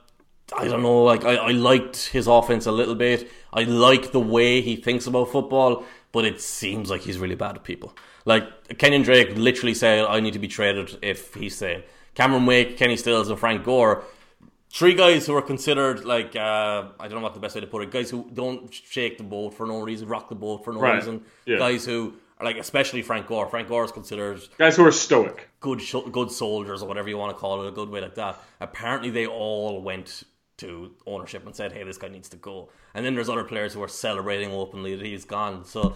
I don't know, like I, I liked his offense a little bit. I like the way he thinks about football, but it seems like he's really bad at people. Like Kenyan Drake literally said, "I need to be traded if he's saying." Cameron Wake, Kenny Stills, and Frank Gore three guys who are considered like uh, I don't know what the best way to put it. Guys who don't shake the boat for no reason, rock the boat for no Right. reason. Yeah. Guys who are like, especially Frank Gore. Frank Gore is considered Guys who are stoic. Good, sh- good soldiers or whatever you want to call it, a good way like that. Apparently, they all went to ownership and said, "Hey, this guy needs to go." And then there's other players who are celebrating openly that he's gone. So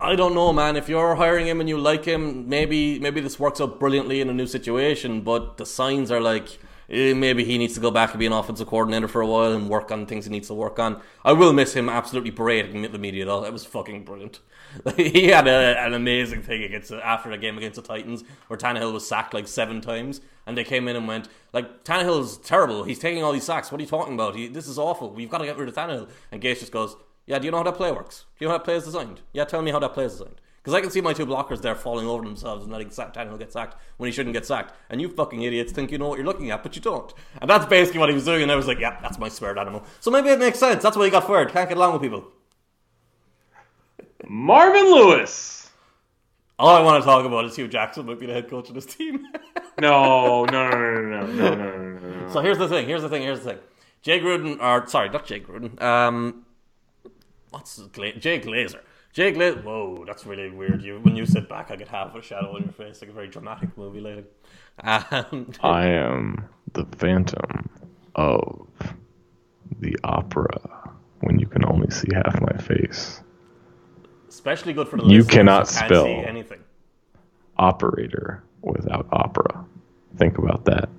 I don't know, man. If you're hiring him and you like him, maybe maybe this works out brilliantly in a new situation. But the signs are like. Eh, Maybe he needs to go back and be an offensive coordinator for a while and work on things he needs to work on. I will miss him absolutely berating the media though. That was fucking brilliant. he had a, an amazing thing against after the game against the Titans where Tannehill was sacked like seven times, and they came in and went like Tannehill's terrible. He's taking all these sacks. What are you talking about? He, this is awful. We've got to get rid of Tannehill. And Gase just goes, "Yeah, do you know how that play works? Do you know how that play is designed? Yeah, tell me how that play is designed." Because I can see my two blockers there falling over themselves and letting Tannehill get sacked when he shouldn't get sacked. And you fucking idiots think you know what you're looking at, but you don't. And that's basically what he was doing. And I was like, yeah, that's my spirit animal. So maybe it makes sense. That's why he got fired. Can't get along with people. Marvin Lewis. All I want to talk about is Hue Jackson might be the head coach of this team. No, no, no, no, no, no, no, no, no, so here's the thing. Here's the thing. Here's the thing. Jay Gruden, or sorry, not Jay Gruden. Um, what's Gla- Jay Glazer? Jake Lit. Whoa, that's really weird. You when you sit back, I could have a shadow on your face, like a very dramatic movie later. Um, I am the phantom of the opera when you can only see half my face. especially good for the You cannot who can't spell. see anything. Operator without opera. Think about that.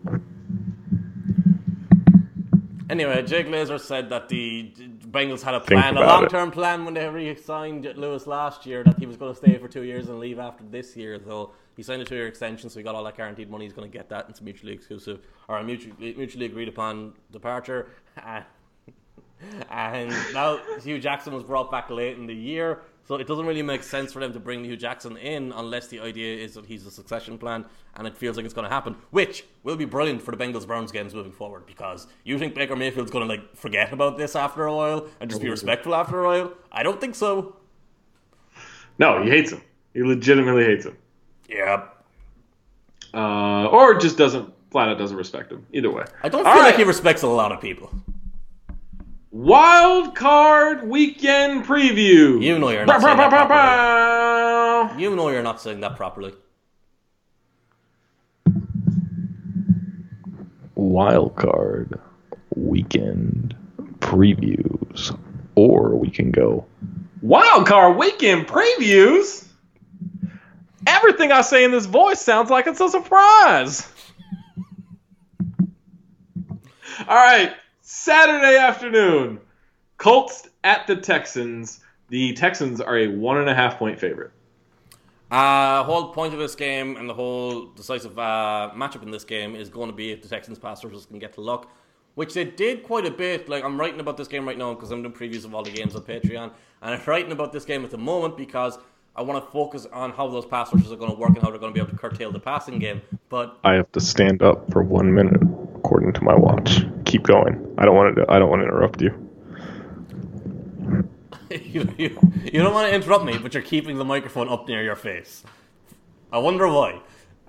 Anyway, Jake Glazer said that the Bengals had a plan, a long-term plan when they re-signed Lewis last year that he was going to stay for two years and leave after this year. So he signed a two-year extension, so he got all that guaranteed money. He's going to get that. It's mutually exclusive or a mutually, mutually agreed upon departure. And now Hue Jackson was brought back late in the year, so it doesn't really make sense for them to bring Hue Jackson in unless the idea is that he's a succession plan, and it feels like it's going to happen, which will be brilliant for the Bengals Browns games moving forward. Because you think Baker Mayfield's going to like forget about this after a while and just be respectful after a while? I don't think so. No, he hates him. He legitimately hates him. Yeah, Uh, or just doesn't flat out doesn't respect him. Either way. I don't All feel like right. he respects a lot of people. Wild card weekend preview. You know you're not Bow, saying bow, that bow, bow, bow. You know you're not saying that properly. Wild card weekend previews. Or we can go Wild card weekend previews. Everything I say in this voice sounds like it's a surprise. All right, Saturday afternoon, Colts at the Texans. The Texans are a one and a half point favorite. Uh, whole point of this game and the whole decisive uh, matchup in this game is going to be if the Texans pass rushers can get to luck, which they did quite a bit. Like I'm writing about this game right now because I'm doing previews of all the games on Patreon, and I'm writing about this game at the moment because I want to focus on how those pass rushers are going to work and how they're going to be able to curtail the passing game. But I have to stand up for one minute according to my watch. Keep going. I don't want to I don't want to interrupt you. you, you, you don't want to interrupt me, but you're keeping the microphone up near your face. I wonder why.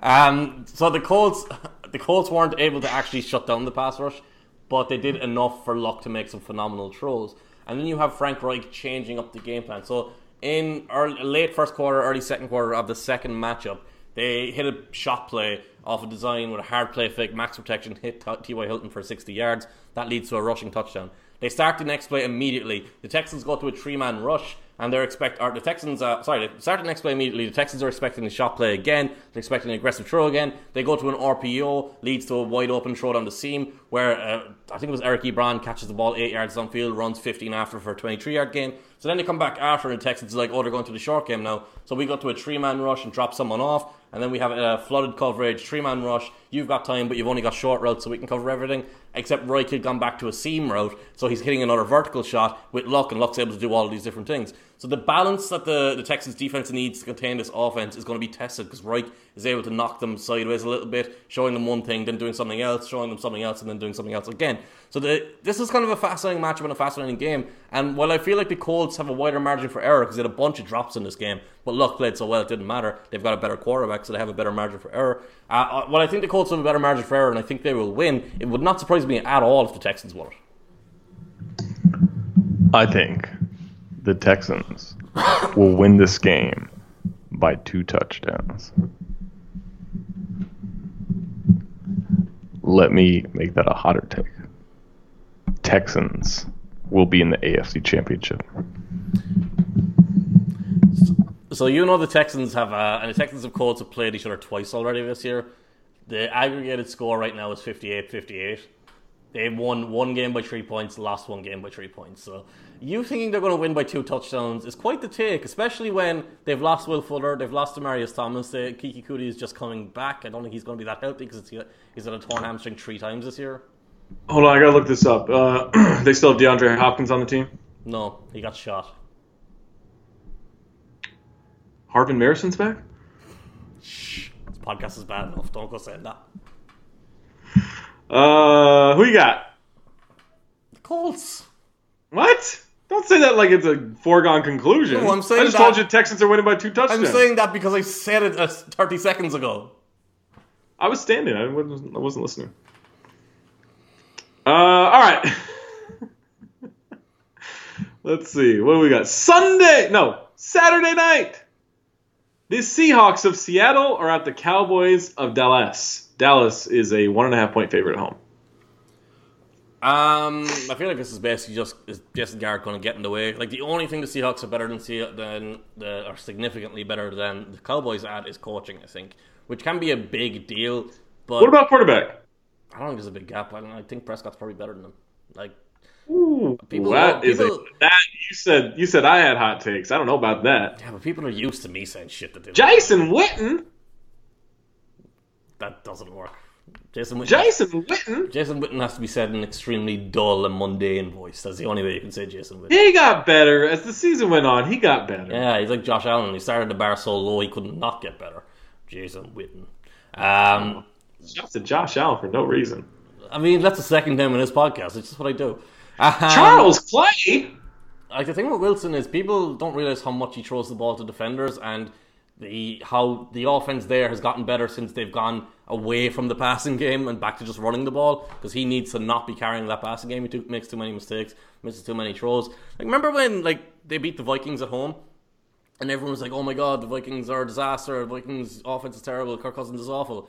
Um, so the Colts, the Colts weren't able to actually shut down the pass rush, but they did enough for Luck to make some phenomenal throws. And then you have Frank Reich changing up the game plan. So in early, late first quarter, early second quarter of the second matchup, they hit a shot play off a design with a hard play fake, max protection, hit T.Y. Hilton for 60 yards. That leads to a rushing touchdown. They start the next play immediately. The Texans go to a three man rush, and they're expect or the Texans. Uh, sorry, they start the next play immediately. The Texans are expecting a shot play again. They're expecting an aggressive throw again. They go to an RPO, leads to a wide open throw down the seam where uh, I think it was Eric Ebron catches the ball eight yards downfield, runs 15 after for a 23 yard gain. So then they come back after, and the Texans are like, oh, they're going to the short game now. So we go to a three man rush and drop someone off. And then we have a flooded coverage, three man rush. You've got time, but you've only got short routes, so we can cover everything. Except Reich had gone back to a seam route, so he's hitting another vertical shot with Luck, and Luck's able to do all these different things. So the balance that the, the Texans defense needs to contain this offense is going to be tested because Reich is able to knock them sideways a little bit, showing them one thing, then doing something else, showing them something else, and then doing something else again. So the, this is kind of a fascinating matchup and a fascinating game. And while I feel like the Colts have a wider margin for error because they had a bunch of drops in this game, but Luck played so well it didn't matter. They've got a better quarterback, so they have a better margin for error. Uh, uh, while I think the Colts have a better margin for error, and I think they will win, it would not surprise me at all if the Texans won it. I think the Texans will win this game by two touchdowns. Let me make that a hotter take. Texans will be in the AFC Championship. So you know the Texans have uh, and the Texans have Colts have played each other twice already this year. The aggregated score right now is 58-58. They won one game by three points, lost one game by three points. So you thinking they're going to win by two touchdowns is quite the take, especially when they've lost Will Fuller, they've lost Demaryius Thomas. Uh, Keke Coutee is just coming back. I don't think he's going to be that healthy because he's had a torn hamstring three times this year. Hold on, I gotta look this up. Uh, they still have DeAndre Hopkins on the team. No, he got shot. Harvin Marison's back. Shh, this podcast is bad enough. Don't go saying that. Uh, who you got? The Colts. What? Don't say that like it's a foregone conclusion. No, I'm saying I just that- told you Texans are winning by two touchdowns. I'm saying that because I said it uh, 30 seconds ago. I was standing. I wasn't, I wasn't listening. Uh, all right. Let's see. What do we got? Sunday. No, Saturday night. The Seahawks of Seattle are at the Cowboys of Dallas. Dallas is a one and a half point favorite at home. Um, I feel like this is basically just is Jason Garrett going to get in the way. Like the only thing the Seahawks are better than than the are significantly better than the Cowboys at is coaching. I think, which can be a big deal. But What about quarterback? I don't think there's a big gap. I, I think Prescott's probably better than them. Like Ooh, People- that is people- a, that you said you said I had hot takes. I don't know about that. yeah, but people are used to me saying shit that they Jason Witten. that doesn't work. Jason Witten, Jason Witten. Jason Witten has to be said in an extremely dull and mundane voice. That's the only way you can say Jason Witten. He got better as the season went on. He got better. Yeah, he's like Josh Allen. He started the bar so low he could not get better. Jason Witten. Um, Shots at Josh Allen for no reason. I mean, that's the second time in this podcast. It's just what I do. Um, Charles Clay. like the thing with Wilson is people don't realize how much he throws the ball to defenders and the how the offense there has gotten better since they've gone away from the passing game and back to just running the ball because he needs to not be carrying that passing game. He too, makes too many mistakes, misses too many throws. Like remember when like they beat the Vikings at home and everyone was like, "Oh my god, the Vikings are a disaster. The Vikings offense is terrible. Kirk Cousins is awful."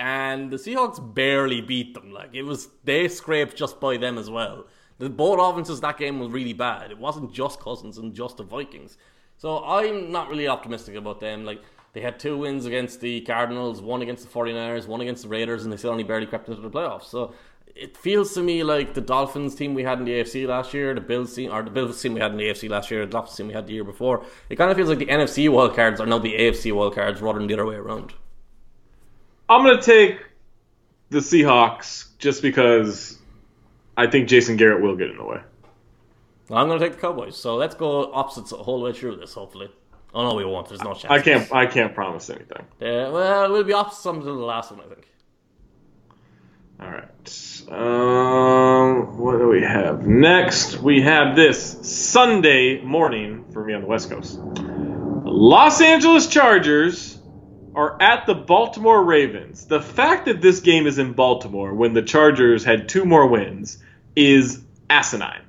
and the Seahawks barely beat them. Like it was, they scraped just by them as well. The both offenses that game was really bad. It wasn't just Cousins and just the Vikings. So I'm not really optimistic about them. Like they had two wins against the Cardinals, one against the 49ers, one against the Raiders, and they still only barely crept into the playoffs. So it feels to me like the Dolphins team we had in the AFC last year, the Bills team, or the Bills team we had in the AFC last year, the Dolphins team we had the year before. It kind of feels like the NFC wildcards are now the AFC wildcards rather than the other way around. I'm gonna take the Seahawks just because I think Jason Garrett will get in the way. I'm going to take the Cowboys. So let's go opposites the whole way through this, hopefully. Oh, no, we won't. There's no chance. I can't. I can't promise anything. Uh, well, we'll be opposite until the last one, I think. All right. Um, what do we have next? We have this Sunday morning for me on the West Coast. Los Angeles Chargers are at the Baltimore Ravens. The fact that this game is in Baltimore when the Chargers had two more wins is asinine.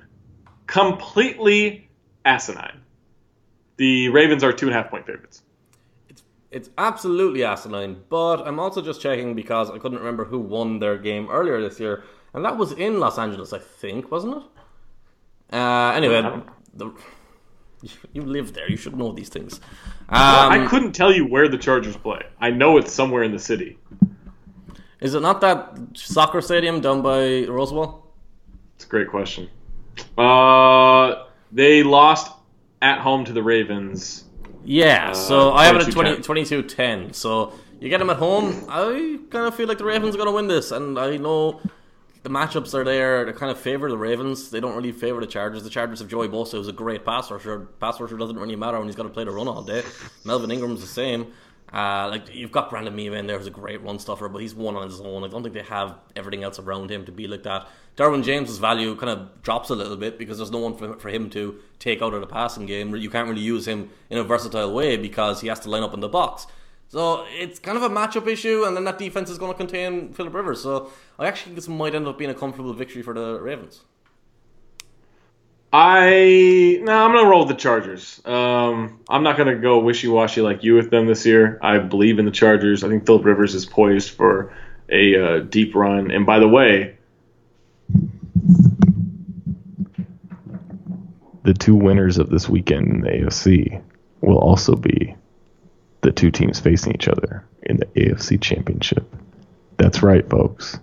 Completely asinine. The Ravens are two and a half point favorites. It's it's absolutely asinine, but I'm also just checking because I couldn't remember who won their game earlier this year, and that was in Los Angeles, I think, wasn't it? Uh, anyway, the, you live there. You should know these things. Um, I couldn't tell you where the Chargers play. I know it's somewhere in the city. Is it not that soccer stadium down by Rose Bowl? It's a great question. Uh, they lost at home to the Ravens. Yeah, so I have it at 20, 22-10. So you get them at home. I kind of feel like the Ravens are going to win this. And I know the matchups are there. to kind of favor the Ravens. They don't really favor the Chargers. The Chargers have Joey Bosa, who's a great pass rusher. Pass rusher doesn't really matter when he's got to play the run all day. Melvin Ingram's the same. Uh, like you've got Brandon Mebane in there who's a great run stuffer, but he's one on his own. I don't think they have everything else around him to be like that. Derwin James's value kind of drops a little bit because there's no one for, for him to take out of the passing game. You can't really use him in a versatile way because he has to line up in the box. So it's kind of a matchup issue, and then that defense is going to contain Philip Rivers. So I actually think this might end up being a comfortable victory for the Ravens. I no, I'm gonna roll with the Chargers. Um, I'm not gonna go wishy-washy like you with them this year. I believe in the Chargers. I think Philip Rivers is poised for a uh, deep run. And by the way, The two winners of this weekend in the AFC will also be the two teams facing each other in the AFC Championship. That's right, folks.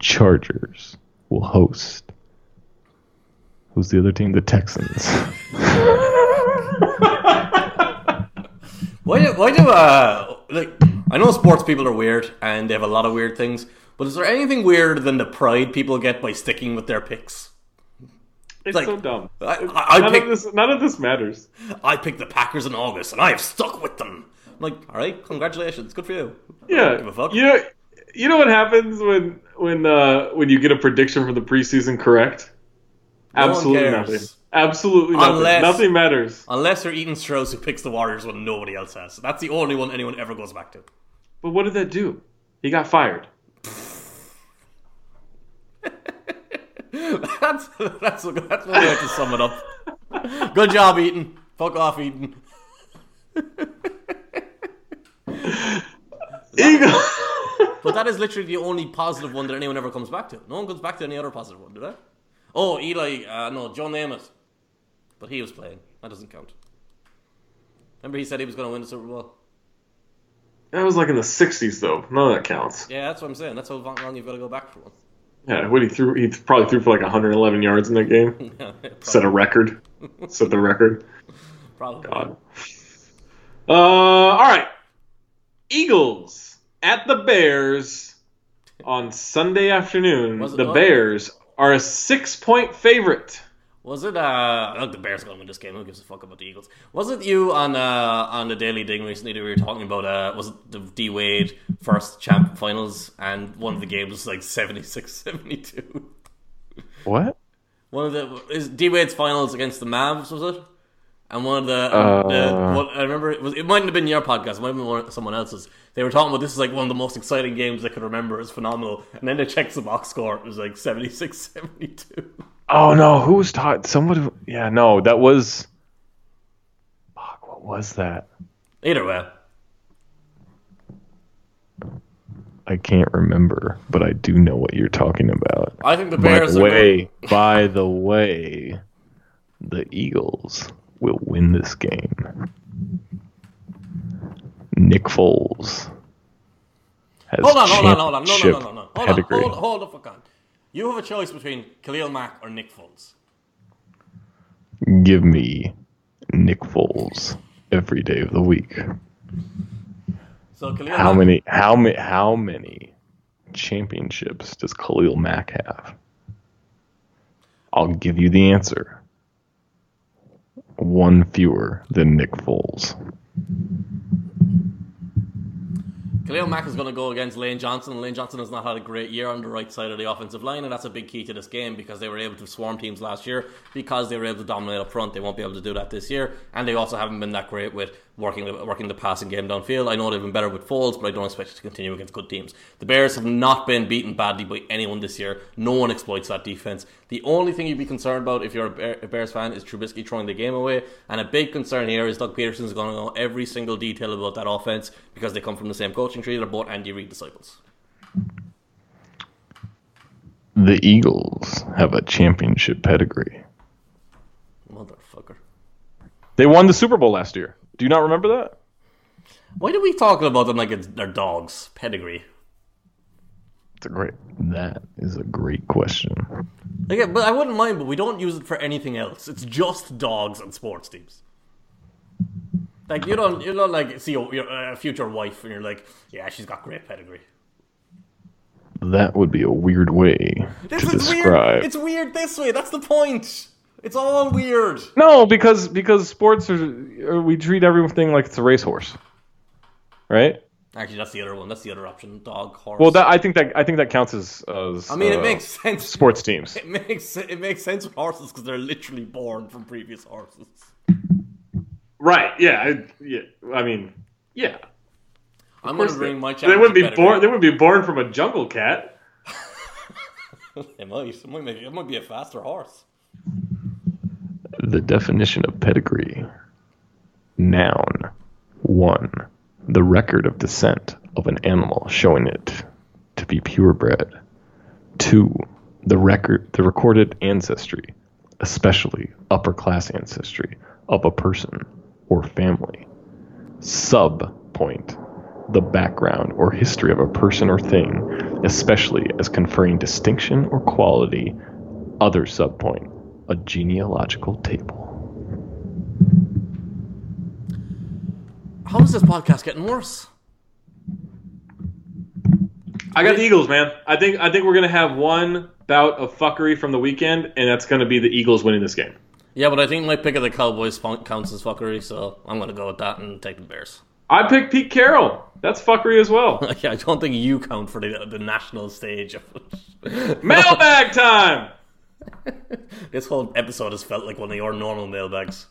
Chargers will host. Who's the other team? The Texans. Why do, why do uh like I know sports people are weird and they have a lot of weird things, but is there anything weirder than the pride people get by sticking with their picks? it's Like, so dumb. I- I- I none pick- of this. None of this matters. I picked the Packers in August and I have stuck with them. I'm like, all right, congratulations, good for you. Yeah, give a fuck. you know, you know what happens when when uh, when you get a prediction from the preseason correct? No Absolutely cares. nothing. Absolutely nothing. Unless- Nothing matters. Unless you're Ethan Strauss who picks the Warriors when nobody else has. That's the only one anyone ever goes back to. But what did that do? He got fired. that's that's that's one way to sum it up. Good job, Eaton. Fuck off, Eden. Eagle. But that is literally the only positive one that anyone ever comes back to. No one comes back to any other positive one, do they? Oh, Eli, uh, no, John Namath. But he was playing. That doesn't count. Remember he said he was going to win the Super Bowl? that was like in the '60s, though. None of that counts. Yeah, that's what I'm saying. That's how long you've got to go back for one. Yeah, what he threw, he probably threw for like 111 yards in that game. Yeah, Set a record. Set the record. probably. God. Uh, all right. Eagles at the Bears on Sunday afternoon. The? Bears are a six-point favorite. Was it? Uh, look, the Bears are going to win this game. Who gives a fuck about the Eagles? Was it you on uh, on the Daily Ding recently that we were talking about? Uh, was it the D Wade first champ finals and one of the games was like 76-72? What? One of the is D Wade's finals against the Mavs was it? And one of the, Uh. the what, I remember it was it mightn't have been your podcast, it might have been one, someone else's. They were talking about this is like one of the most exciting games they could remember. It's phenomenal. And then they checked the box score. It was like 76-72. Oh no, who was taught? Somebody. Yeah, no, that was. Fuck, what was that? Either way, I can't remember, but I do know what you're talking about. I think the By Bears the are way, by the way, the Eagles will win this game. Nick Foles has Hold on, hold on, hold on. No, no, no, no, no. Hold on, hold, hold the fuck on. You have a choice between Khalil Mack or Nick Foles. Give me Nick Foles every day of the week. So Khalil How Mack, many? How many? How many championships does Khalil Mack have? I'll give you the answer. One fewer than Nick Foles. Khalil Mack is going to go against Lane Johnson. Lane Johnson has not had a great year on the right side of the offensive line, and that's a big key to this game because they were able to swarm teams last year because they were able to dominate up front. They won't be able to do that this year, and they also haven't been that great with working the, working the passing game downfield. I know they've been better with Foles, but I don't expect it to continue against good teams. The Bears have not been beaten badly by anyone this year. No one exploits that defense. The only thing you'd be concerned about if you're a, Bear, a Bears fan is Trubisky throwing the game away, and a big concern here is Doug Pederson's going to know every single detail about that offense because they come from the same coaching tree. They're both Andy Reid disciples. The Eagles have a championship pedigree. Motherfucker. They won the Super Bowl last year. Do you not remember that? Why do we talk about them like it's their dogs? Pedigree. It's a great. That is a great question. Like, but I wouldn't mind, but we don't use it for anything else. It's just dogs and sports teams. Like you don't, you don't like see your, your uh, future wife and you're like, yeah, she's got great pedigree. That would be a weird way This to is describe. weird. It's weird this way. That's the point. It's all weird. No, because because sports are, we treat everything like it's a racehorse, right? Actually, that's the other one. That's the other option. Dog, horse. Well, that I think that I think that counts as. as I mean, uh, it makes sense. sports teams. It makes it makes sense with horses because they're literally born from previous horses. Right? Yeah. I, yeah. I mean, yeah. I'm gonna bring my They wouldn't be born. They pedigree. would be born from a jungle cat. It might. It might, make, it might be a faster horse. The definition of pedigree. Noun. One. The record of descent of an animal showing it to be purebred. Two. The record the recorded ancestry, especially upper class ancestry, of a person or family. Sub point. The background or history of a person or thing, especially as conferring distinction or quality. Other subpoint a genealogical table. How is this podcast getting worse? I got the Eagles, man. I think. I think we're gonna have one bout of fuckery from the weekend, and that's gonna be the Eagles winning this game. Yeah, but I think my pick of the Cowboys counts as fuckery, so I'm going to go with that and take the Bears. I picked Pete Carroll. That's fuckery as well. yeah, I don't think you count for the the national stage. Mailbag time. This whole episode has felt like one of your normal mailbags.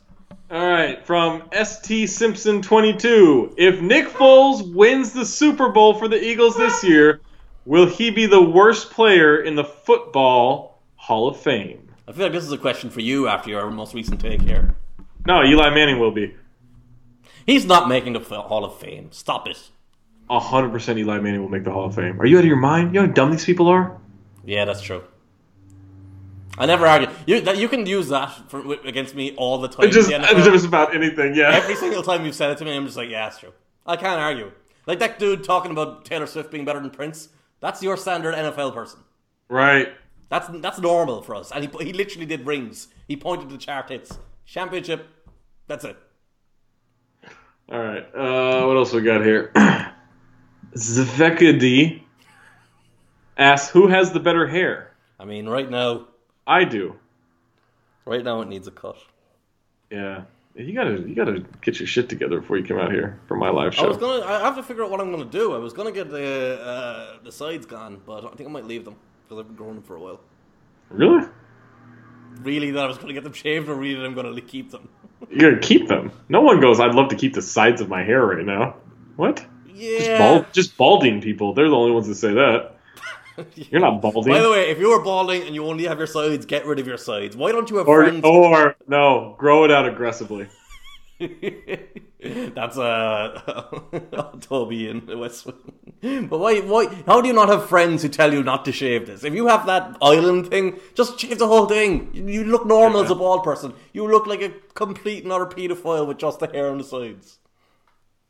All right, from ST Simpson 22. If Nick Foles wins the Super Bowl for the Eagles this year, will he be the worst player in the Football Hall of Fame? I feel like this is a question for you after your most recent take here. No, Eli Manning will be. He's not making the Hall of Fame. Stop it. hundred percent Eli Manning will make the Hall of Fame. Are you out of your mind? You know how dumb these people are? Yeah, that's true. I never argue. You that you can use that for, against me all the time. It just, the NFL. just about anything, yeah. Every single time you've said it to me, I'm just like, yeah, it's true. I can't argue. Like that dude talking about Taylor Swift being better than Prince. That's your standard NFL person. right. That's that's normal for us. And he he literally did rings. He pointed to the chart hits. Championship. That's it. All right. Uh, what else we got here? Zvekadi asks, "Who has the better hair?" I mean, right now, I do. right now it needs a cut. Yeah. You gotta, you gotta get your shit together before you come out here for my live show. I was gonna. I have to figure out what I'm gonna do. I was gonna get the uh, the sides gone, but I think I might leave them because I've been growing them for a while. Really? Really, that I was gonna get them shaved, or really, I'm gonna keep them. You're gonna keep them. No one goes. I'd love to keep the sides of my hair right now. What? Just, Yeah. bald, just balding people. They're the only ones that say that. You're not balding. By the way, if you were balding and you only have your sides, get rid of your sides. Why don't you have or, friends? or no, grow it out aggressively. That's uh, Toby in the West Wing. But why? Why? How do you not have friends who tell you not to shave this? If you have that island thing, just shave the whole thing. You, you look normal as a bald person. You look like a complete and utter pedophile with just the hair on the sides.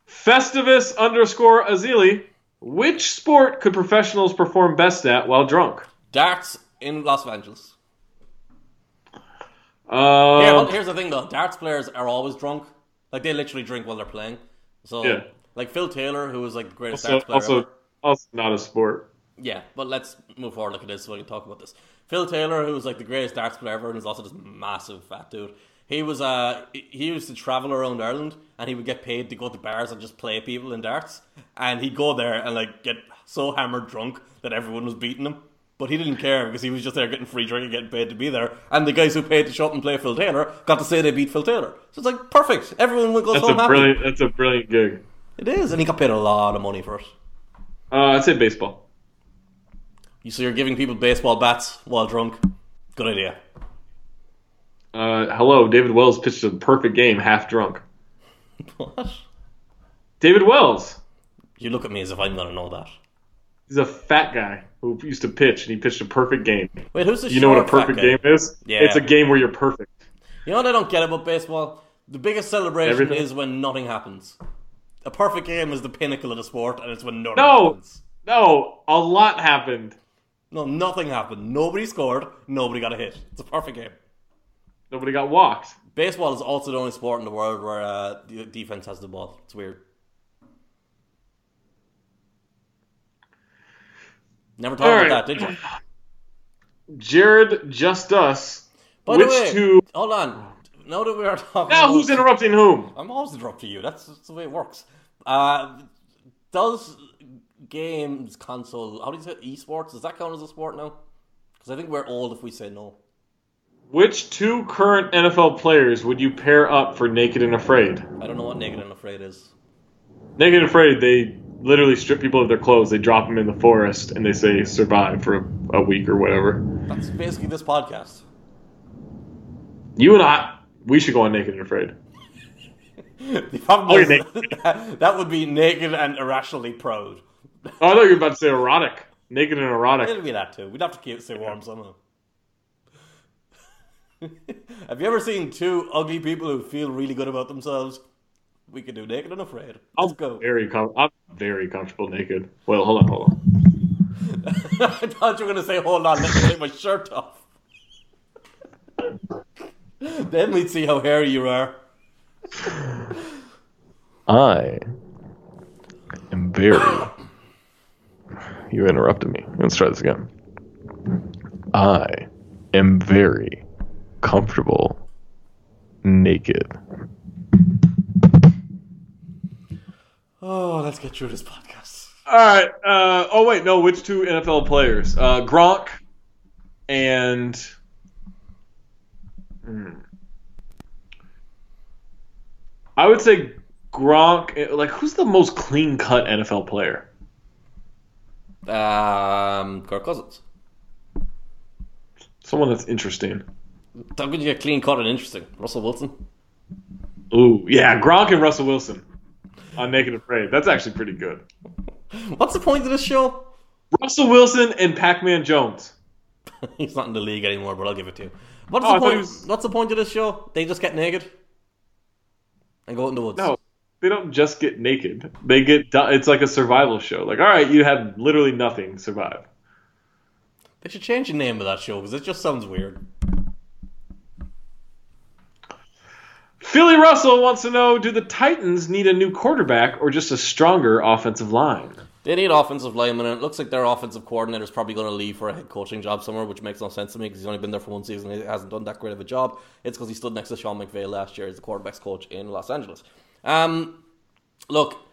Festivus underscore Azili. Which sport could professionals perform best at while drunk? Darts in Los Angeles. Uh, here's the thing though. Darts players are always drunk. Like they literally drink while they're playing. So, Yeah. like Phil Taylor, who was like the greatest also, darts player. ever. also, also not a sport. Yeah, but let's move forward. Look at this so we can talk about this. Phil Taylor, who was like the greatest darts player ever, and is also this massive fat dude. He was uh he used to travel around Ireland, and he would get paid to go to bars and just play people in darts. And he'd go there and like get so hammered drunk that everyone was beating him. But he didn't care because he was just there getting free drink and getting paid to be there. And the guys who paid to show up and play Phil Taylor got to say they beat Phil Taylor. So it's like perfect. Everyone goes That's home a happy. brilliant. That's a brilliant gig. It is, and he got paid a lot of money for it. Uh, I'd say baseball. You so you're giving people baseball bats while drunk. Good idea. Uh, hello, David Wells pitched a perfect game, half drunk. What? David Wells. You look at me as if I'm gonna know that. He's a fat guy who used to pitch, and he pitched a perfect game. Wait, who's the You know what a perfect game is? Yeah. It's a game where you're perfect. You know what I don't get about baseball? The biggest celebration Everything? is when nothing happens. A perfect game is the pinnacle of the sport, and it's when nothing No! happens. No, a lot happened. No, nothing happened. Nobody scored. Nobody got a hit. It's a perfect game. Nobody got walked. Baseball is also the only sport in the world where uh, the defense has the ball. It's weird. Never talked All about that, did you? Jared Just Us. By Which way, two? hold on. Now that we are talking, Now, who's interrupting whom? I'm always interrupting you. That's, that's the way it works. Uh, does games console? How do you say esports? Does that count as a sport now? Because I think we're old if we say no. Which two current NFL players would you pair up for Naked and Afraid? I don't know what Naked and Afraid is. Naked and Afraid, they literally strip people of their clothes, they drop them in the forest, and they say survive for a, a week or whatever. That's basically this podcast. You and I, we should go on Naked and Afraid. The problem is that, that would be naked and irrationally proud. Oh, I thought you were about to say erotic. Naked and erotic. It'll be that too. We'd have to keep it stay warm somehow. have you ever seen two ugly people who feel really good about themselves? We could do naked and afraid. Let's go. Very com- I'm very comfortable naked. Well, hold on, hold on. I thought you were going to say, hold on, let me take my shirt off. then we'd see how hairy you are. I am very. You interrupted me. Let's try this again. I am very comfortable naked. Oh, let's get through this podcast. All right. Uh, oh wait, no. Which two NFL players? Uh, Gronk and. Hmm. I would say Gronk. Like, who's the most clean-cut NFL player? Um, Kirk Cousins. Someone that's interesting. How could you get clean cut and interesting? Russell Wilson? Ooh, yeah, Gronk and Russell Wilson on Naked Afraid. That's actually pretty good. What's the point of this show? Russell Wilson and Pac-Man Jones. He's not in the league anymore, but I'll give it to you. What's Oh, the point? was- What's the point of this show? They just get naked and go out in the woods. No, they don't just get naked. They get. It's like a survival show. Like, all right, you had literally nothing. Survive. They should change the name of that show because it just sounds weird. Philly Russell wants to know: Do the Titans need a new quarterback or just a stronger offensive line? They need offensive linemen, and it looks like their offensive coordinator is probably going to leave for a head coaching job somewhere, which makes no sense to me because he's only been there for one season and he hasn't done that great of a job. It's because he stood next to Sean McVay last year as the quarterbacks coach in Los Angeles. Um, look,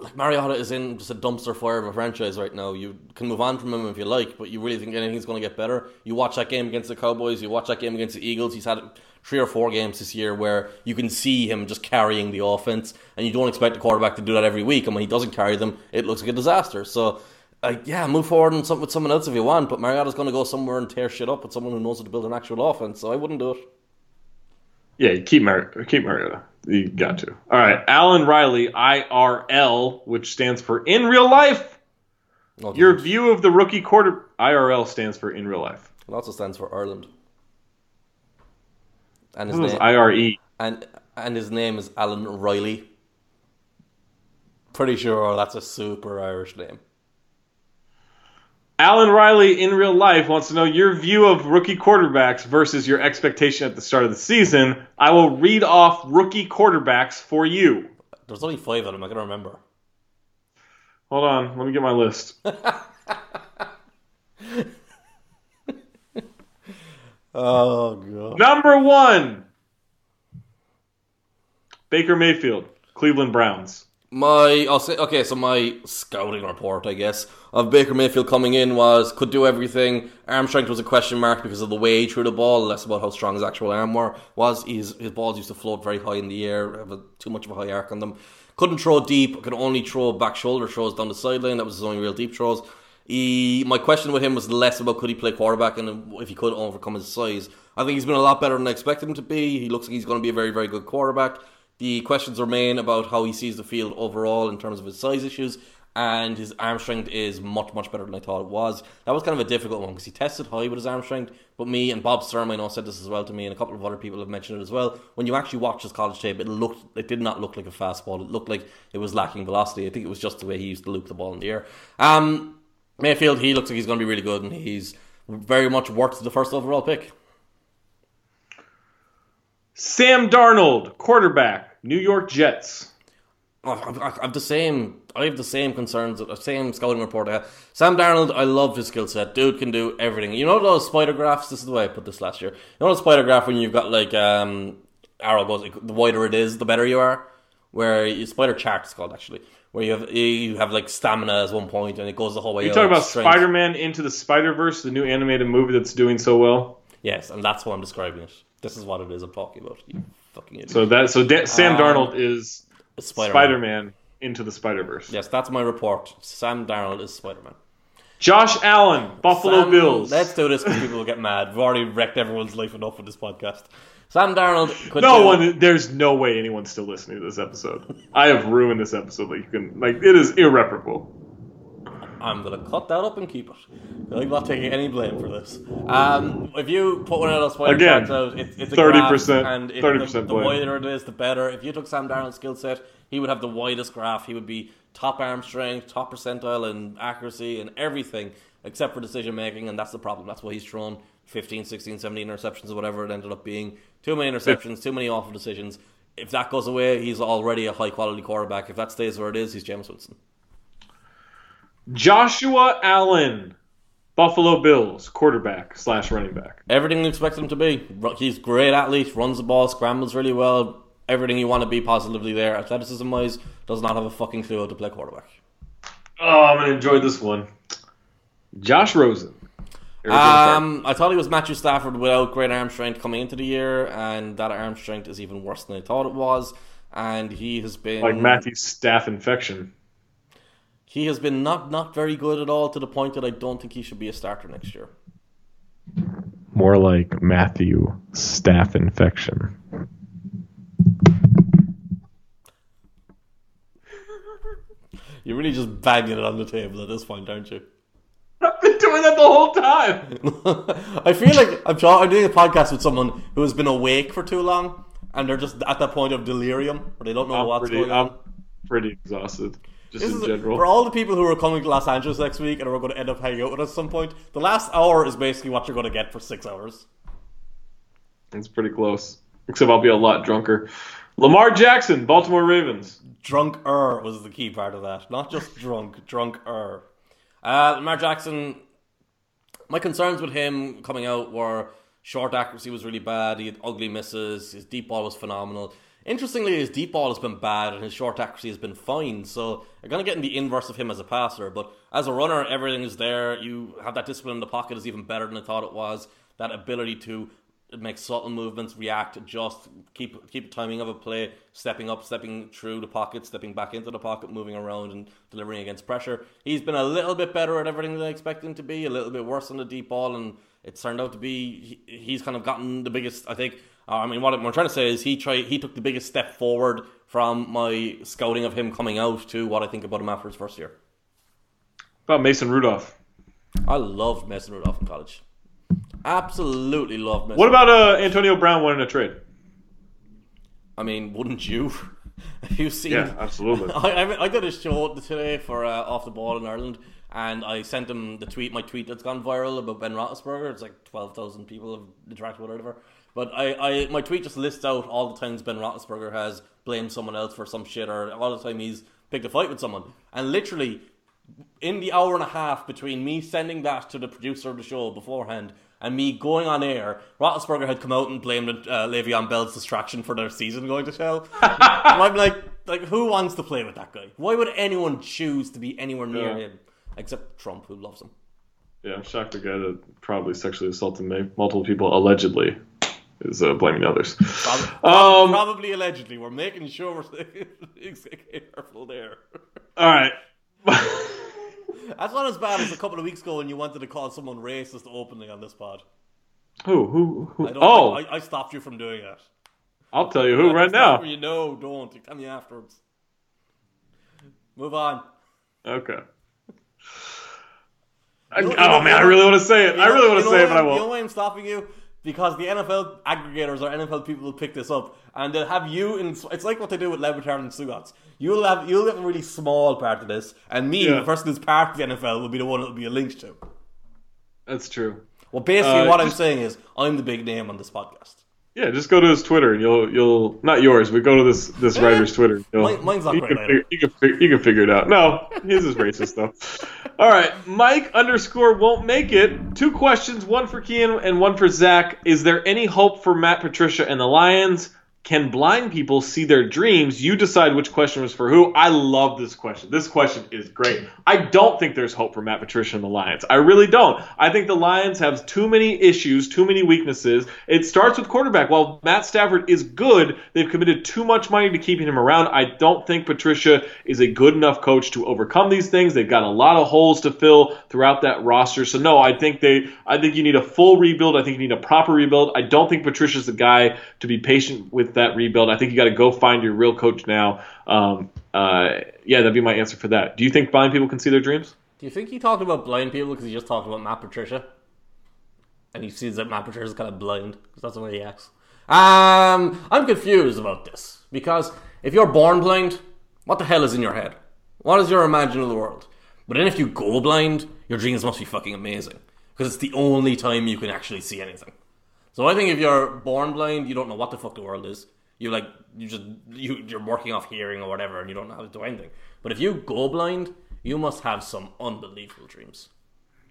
like Mariota is in just a dumpster fire of a franchise right now. You can move on from him if you like, but you really think anything's going to get better? You watch that game against the Cowboys, you watch that game against the Eagles. He's had three or four games this year where you can see him just carrying the offense, and you don't expect the quarterback to do that every week. And when he doesn't carry them, it looks like a disaster. So, uh, yeah, move forward and some, with someone else if you want, but Mariota's going to go somewhere and tear shit up with someone who knows how to build an actual offense. So I wouldn't do it. Yeah, keep Mar- keep Mariota. You got to. All right, Alan Riley, IRL, which stands for in real life. No, it Your doesn't. view of the rookie quarter. IRL stands for in real life. It also stands for Ireland. And his name, IRE. and and his name is Alan Riley. Pretty sure that's a super Irish name. Alan Riley in real life wants to know your view of rookie quarterbacks versus your expectation at the start of the season. I will read off rookie quarterbacks for you. There's only five of them. I can remember. Hold on, let me get my list. Oh god. Number one, Baker Mayfield, Cleveland Browns. My I'll say okay, so my scouting report, I guess, of Baker Mayfield coming in was could do everything. Arm strength was a question mark because of the way he threw the ball, less about how strong his actual arm were was. His his balls used to float very high in the air, have a, too much of a high arc on them. Couldn't throw deep, could only throw back shoulder throws down the sideline. That was his only real deep throws. He, my question with him was less about could he play quarterback and if he could overcome his size. I think he's been a lot better than I expected him to be. He looks like he's going to be a very, very good quarterback. The questions remain about how he sees the field overall in terms of his size issues, and his arm strength is much, much better than I thought it was. That was kind of a difficult one because he tested high with his arm strength, but me and Bob Sturm, I know, said this as well to me, and a couple of other people have mentioned it as well. When you actually watch his college tape, it looked, it did not look like a fastball. It looked like it was lacking velocity. I think it was just the way he used to loop the ball in the air. Um, Mayfield, he looks like he's going to be really good, and he's very much worth the first overall pick. Sam Darnold, quarterback, New York Jets. Oh, I've, I've I've the same. I have the same concerns. The same scouting report. I have. Sam Darnold. I love his skill set. Dude can do everything. You know those spider graphs. This is the way I put this last year. You know the spider graph when you've got like um arrow goes. The wider it is, the better you are. Where you, spider chart is called actually. Where you have you have like stamina as one point and it goes the whole way. You talking about. Spider Man Into the Spider Verse, the new animated movie that's doing so well? Yes, and that's what I'm describing it. This is what it is I'm talking about. You fucking idiot. So that so da- Sam Um, Darnold is Spider-Man. Spider Man Into the Spider Verse. Yes, that's my report. Sam Darnold is Spider Man. Josh Allen, Buffalo Sam- Bills. Let's do this because people will get mad. We've already wrecked everyone's life enough with this podcast. Sam Darnold could no do- one. There's no way anyone's still listening to this episode. I have ruined this episode. Like you can, like it is irreparable. I'm gonna cut that up and keep it. I'm not taking any blame for this. Um, if you put one of those spider Again, out, it, it's a 30%, graph, and if 30% the, the wider it is, the better. If you took Sam Darnold's skill set, he would have the widest graph. He would be top arm strength, top percentile in accuracy, and everything except for decision making, and that's the problem. That's why he's thrown 15, 16, 17 interceptions or whatever it ended up being. Too many interceptions, too many awful decisions. If that goes away, he's already a high quality quarterback. If that stays where it is, he's Jameis Winston. Joshua Allen, Buffalo Bills, quarterback slash running back. Everything you expect him to be. He's great athlete, runs the ball, scrambles really well. Everything you want to be positively there. Athleticism wise, does not have a fucking clue how to play quarterback. Oh, I'm gonna enjoy this one. Josh Rosen. Um, I thought he was Matthew Stafford without great arm strength coming into the year, and that arm strength is even worse than I thought it was. And he has been like Matthew staph infection. He has been not not very good at all to the point that I don't think he should be a starter next year. More like Matthew staff infection. You're really just banging it on the table at this point, aren't you? I've been doing that the whole time. I feel like I'm, I'm doing a podcast with someone who has been awake for too long, and they're just at that point of delirium where they don't know I'm what's pretty, going I'm on. Pretty exhausted just This in is general. for all the people who are coming to Los Angeles next week and are going to end up hanging out with us at some point. The last hour is basically what you're going to get for six hours. It's pretty close. Except I'll be a lot drunker. Lamar Jackson, Baltimore Ravens. Drunk-er was the key part of that, not just drunk, drunk-er. Uh, Lamar Jackson, my concerns with him coming out were short accuracy was really bad. He had ugly misses. His deep ball was phenomenal. Interestingly, his deep ball has been bad and his short accuracy has been fine. So you're going to get in the inverse of him as a passer. But as a runner, everything is there. You have that discipline in the pocket is even better than I thought it was. That ability to make subtle movements, react, adjust, keep keep the timing of a play, stepping up, stepping through the pocket, stepping back into the pocket, moving around and delivering against pressure. He's been a little bit better at everything that I expect him to be, a little bit worse on the deep ball, and it's turned out to be he's kind of gotten the biggest. I think. Uh, I mean, what I'm trying to say is he tried he took the biggest step forward from my scouting of him coming out to what I think about him after his first year. About Mason Rudolph. I loved Mason Rudolph in college. Absolutely loved Mason. What about uh, Antonio Brown winning a trade? I mean, wouldn't you? Have you seen? Yeah, absolutely. I, I, I did a show today for uh, Off the Ball in Ireland, and I sent him the tweet, my tweet that's gone viral about Ben Roethlisberger. It's like twelve thousand people have interacted with it, whatever. But I, I, my tweet just lists out all the times Ben Roethlisberger has blamed someone else for some shit, or all the time he's picked a fight with someone, and literally in the hour and a half between me sending that to the producer of the show beforehand and me going on air, Roethlisberger had come out and blamed uh, Le'Veon Bell's distraction for their season going to hell. I'm like, like, who wants to play with that guy? Why would anyone choose to be anywhere near Yeah. him except Trump, who loves him? Yeah, I'm shocked the guy that probably sexually assaulted ma- multiple people allegedly is uh, blaming others. Prob- Um, probably allegedly. We're making sure we're careful there. All right. That's not as bad as a couple of weeks ago when you wanted to call someone racist openly on this pod. who? Who? who? I Oh, I, I stopped you from doing that. I'll tell you who right now. You know, don't. You tell me afterwards. Move on. Okay. I, You know- oh you know- man, I really want to say it. You I really want to know say it, but I won't. You know why I'm stopping you? Because the NFL aggregators or NFL people will pick this up and they'll have you in. It's like what they do with Levitar and Sugats. You'll have you'll have a really small part of this, and me, Yeah. the person who's part of the NFL, will be the one it'll be a link to. That's true. Well, basically, Uh, what I'm saying is, I'm the big name on this podcast. Yeah, just go to his Twitter and you'll you'll not yours, but go to this this Eh, writer's Twitter. Mine- mine's not you can, figure, you, can figure, you can figure it out. No, his is racist though. All right, Mike underscore won't make it. Two questions, one for Cian and one for Zach. Is there any hope for Matt Patricia and the Lions? Can blind people see their dreams? You decide which question was for who. I love this question. This question is great. I don't think there's hope for Matt Patricia and the Lions. I really don't. I think the Lions have too many issues, too many weaknesses. It starts with quarterback. While Matt Stafford is good, they've committed too much money to keeping him around. I don't think Patricia is a good enough coach to overcome these things. They've got a lot of holes to fill throughout that roster. So no, I think they I think you need a full rebuild. I think you need a proper rebuild. I don't think Patricia's the guy to be patient with that rebuild. I think you got to go find your real coach now. Um, uh, yeah, that'd be my answer for that. Do you think blind people can see their dreams? Do you think he talked about blind people because he just talked about Matt Patricia? And he sees that Matt Patricia's kind of blind because that's the way he acts. Um, I'm confused about this because if you're born blind, what the hell is in your head? What is your imaginal world? But then if you go blind, your dreams must be fucking amazing because it's the only time you can actually see anything. So I think if you're born blind, you don't know what the fuck the world is. You like you just you you're working off hearing or whatever, and you don't know how to do anything. But if you go blind, you must have some unbelievable dreams.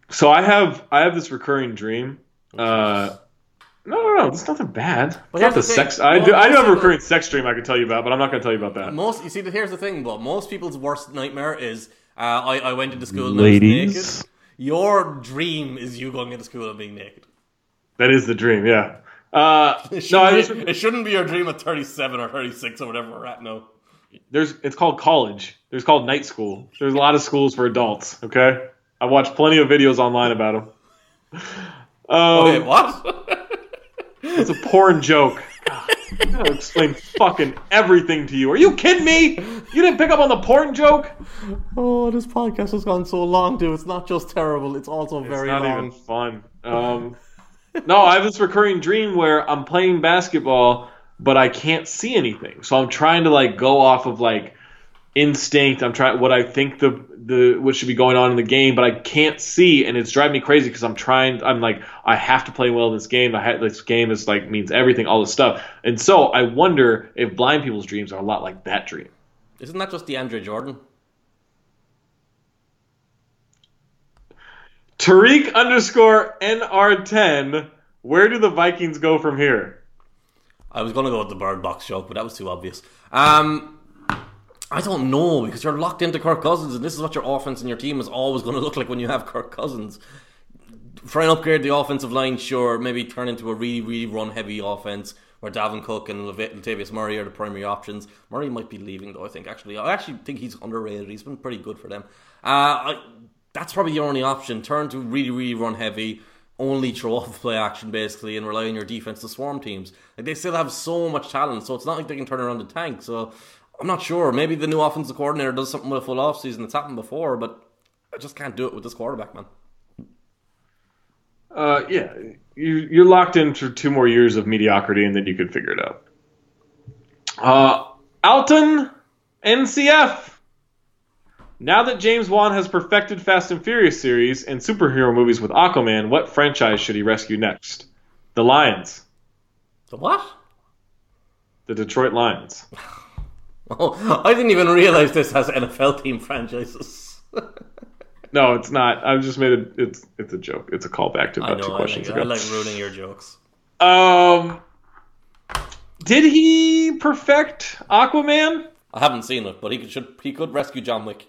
So I have I have this recurring dream. Uh, no, no, no, it's nothing bad. But Not the the thing. sex. I do. I do have a recurring sex dream I can tell you about, but I'm not going to tell you about that. Most you see, here's the thing, but most people's worst nightmare is uh, I I went into school and I was Ladies. naked. Your dream is you going into school and being naked. That is the dream. Yeah. Uh, It no, be, just, it shouldn't be your dream at 37 or 36 or whatever we're at now. there's it's called college. There's called night school. There's a lot of schools for adults. Okay. I watched plenty of videos online about them. Um, Okay, what? It's a porn joke. I gotta explain fucking everything to you. Are you kidding me? You didn't pick up on the porn joke? Oh, this podcast has gone so long, dude. It's not just terrible; it's also It's very not long. even fun. Um, no, I have this recurring dream where I'm playing basketball, but I can't see anything. So I'm trying to like go off of like instinct. I'm trying what I think the the what should be going on in the game, but I can't see, and it's driving me crazy because I'm trying. I'm like I have to play well in this game. I ha- this game is like means everything, all this stuff, and so I wonder if blind people's dreams are a lot like that dream. Isn't that just the DeAndre Jordan? Tariq underscore NR10. Where do the Vikings go from here? I was going to go with the bird box joke, but that was too obvious. Um, I don't know because you're locked into Kirk Cousins, and this is what your offense and your team is always going to look like when you have Kirk Cousins. Try and upgrade the offensive line, sure. Maybe turn into a really, really run-heavy offense where Dalvin Cook and Latavius Murray are the primary options. Murray might be leaving though. I think actually, I actually think he's underrated. He's been pretty good for them. Uh, I, that's probably your only option. Turn to really, really run heavy. Only throw off the play action basically, and rely on your defense to swarm teams. Like they still have so much talent, so it's not like they can turn around the tank. So I'm not sure. Maybe the new offensive coordinator does something with a full offseason. It's happened before, but I just can't do it with this quarterback, man. Uh, yeah, you, you're locked in for two more years of mediocrity, and then you could figure it out. Uh, Alton NCF. Now that James Wan has perfected Fast and Furious series and superhero movies with Aquaman, what franchise should he rescue next? The Lions, The what? the Detroit Lions. Oh, I didn't even realize this has NFL team franchises. No, it's not. I've just made it. It's it's a joke. It's a callback to I about two know. I questions like, I ago. like ruining your jokes. Um, did he perfect Aquaman? I haven't seen it, but he could should he could rescue John Wick.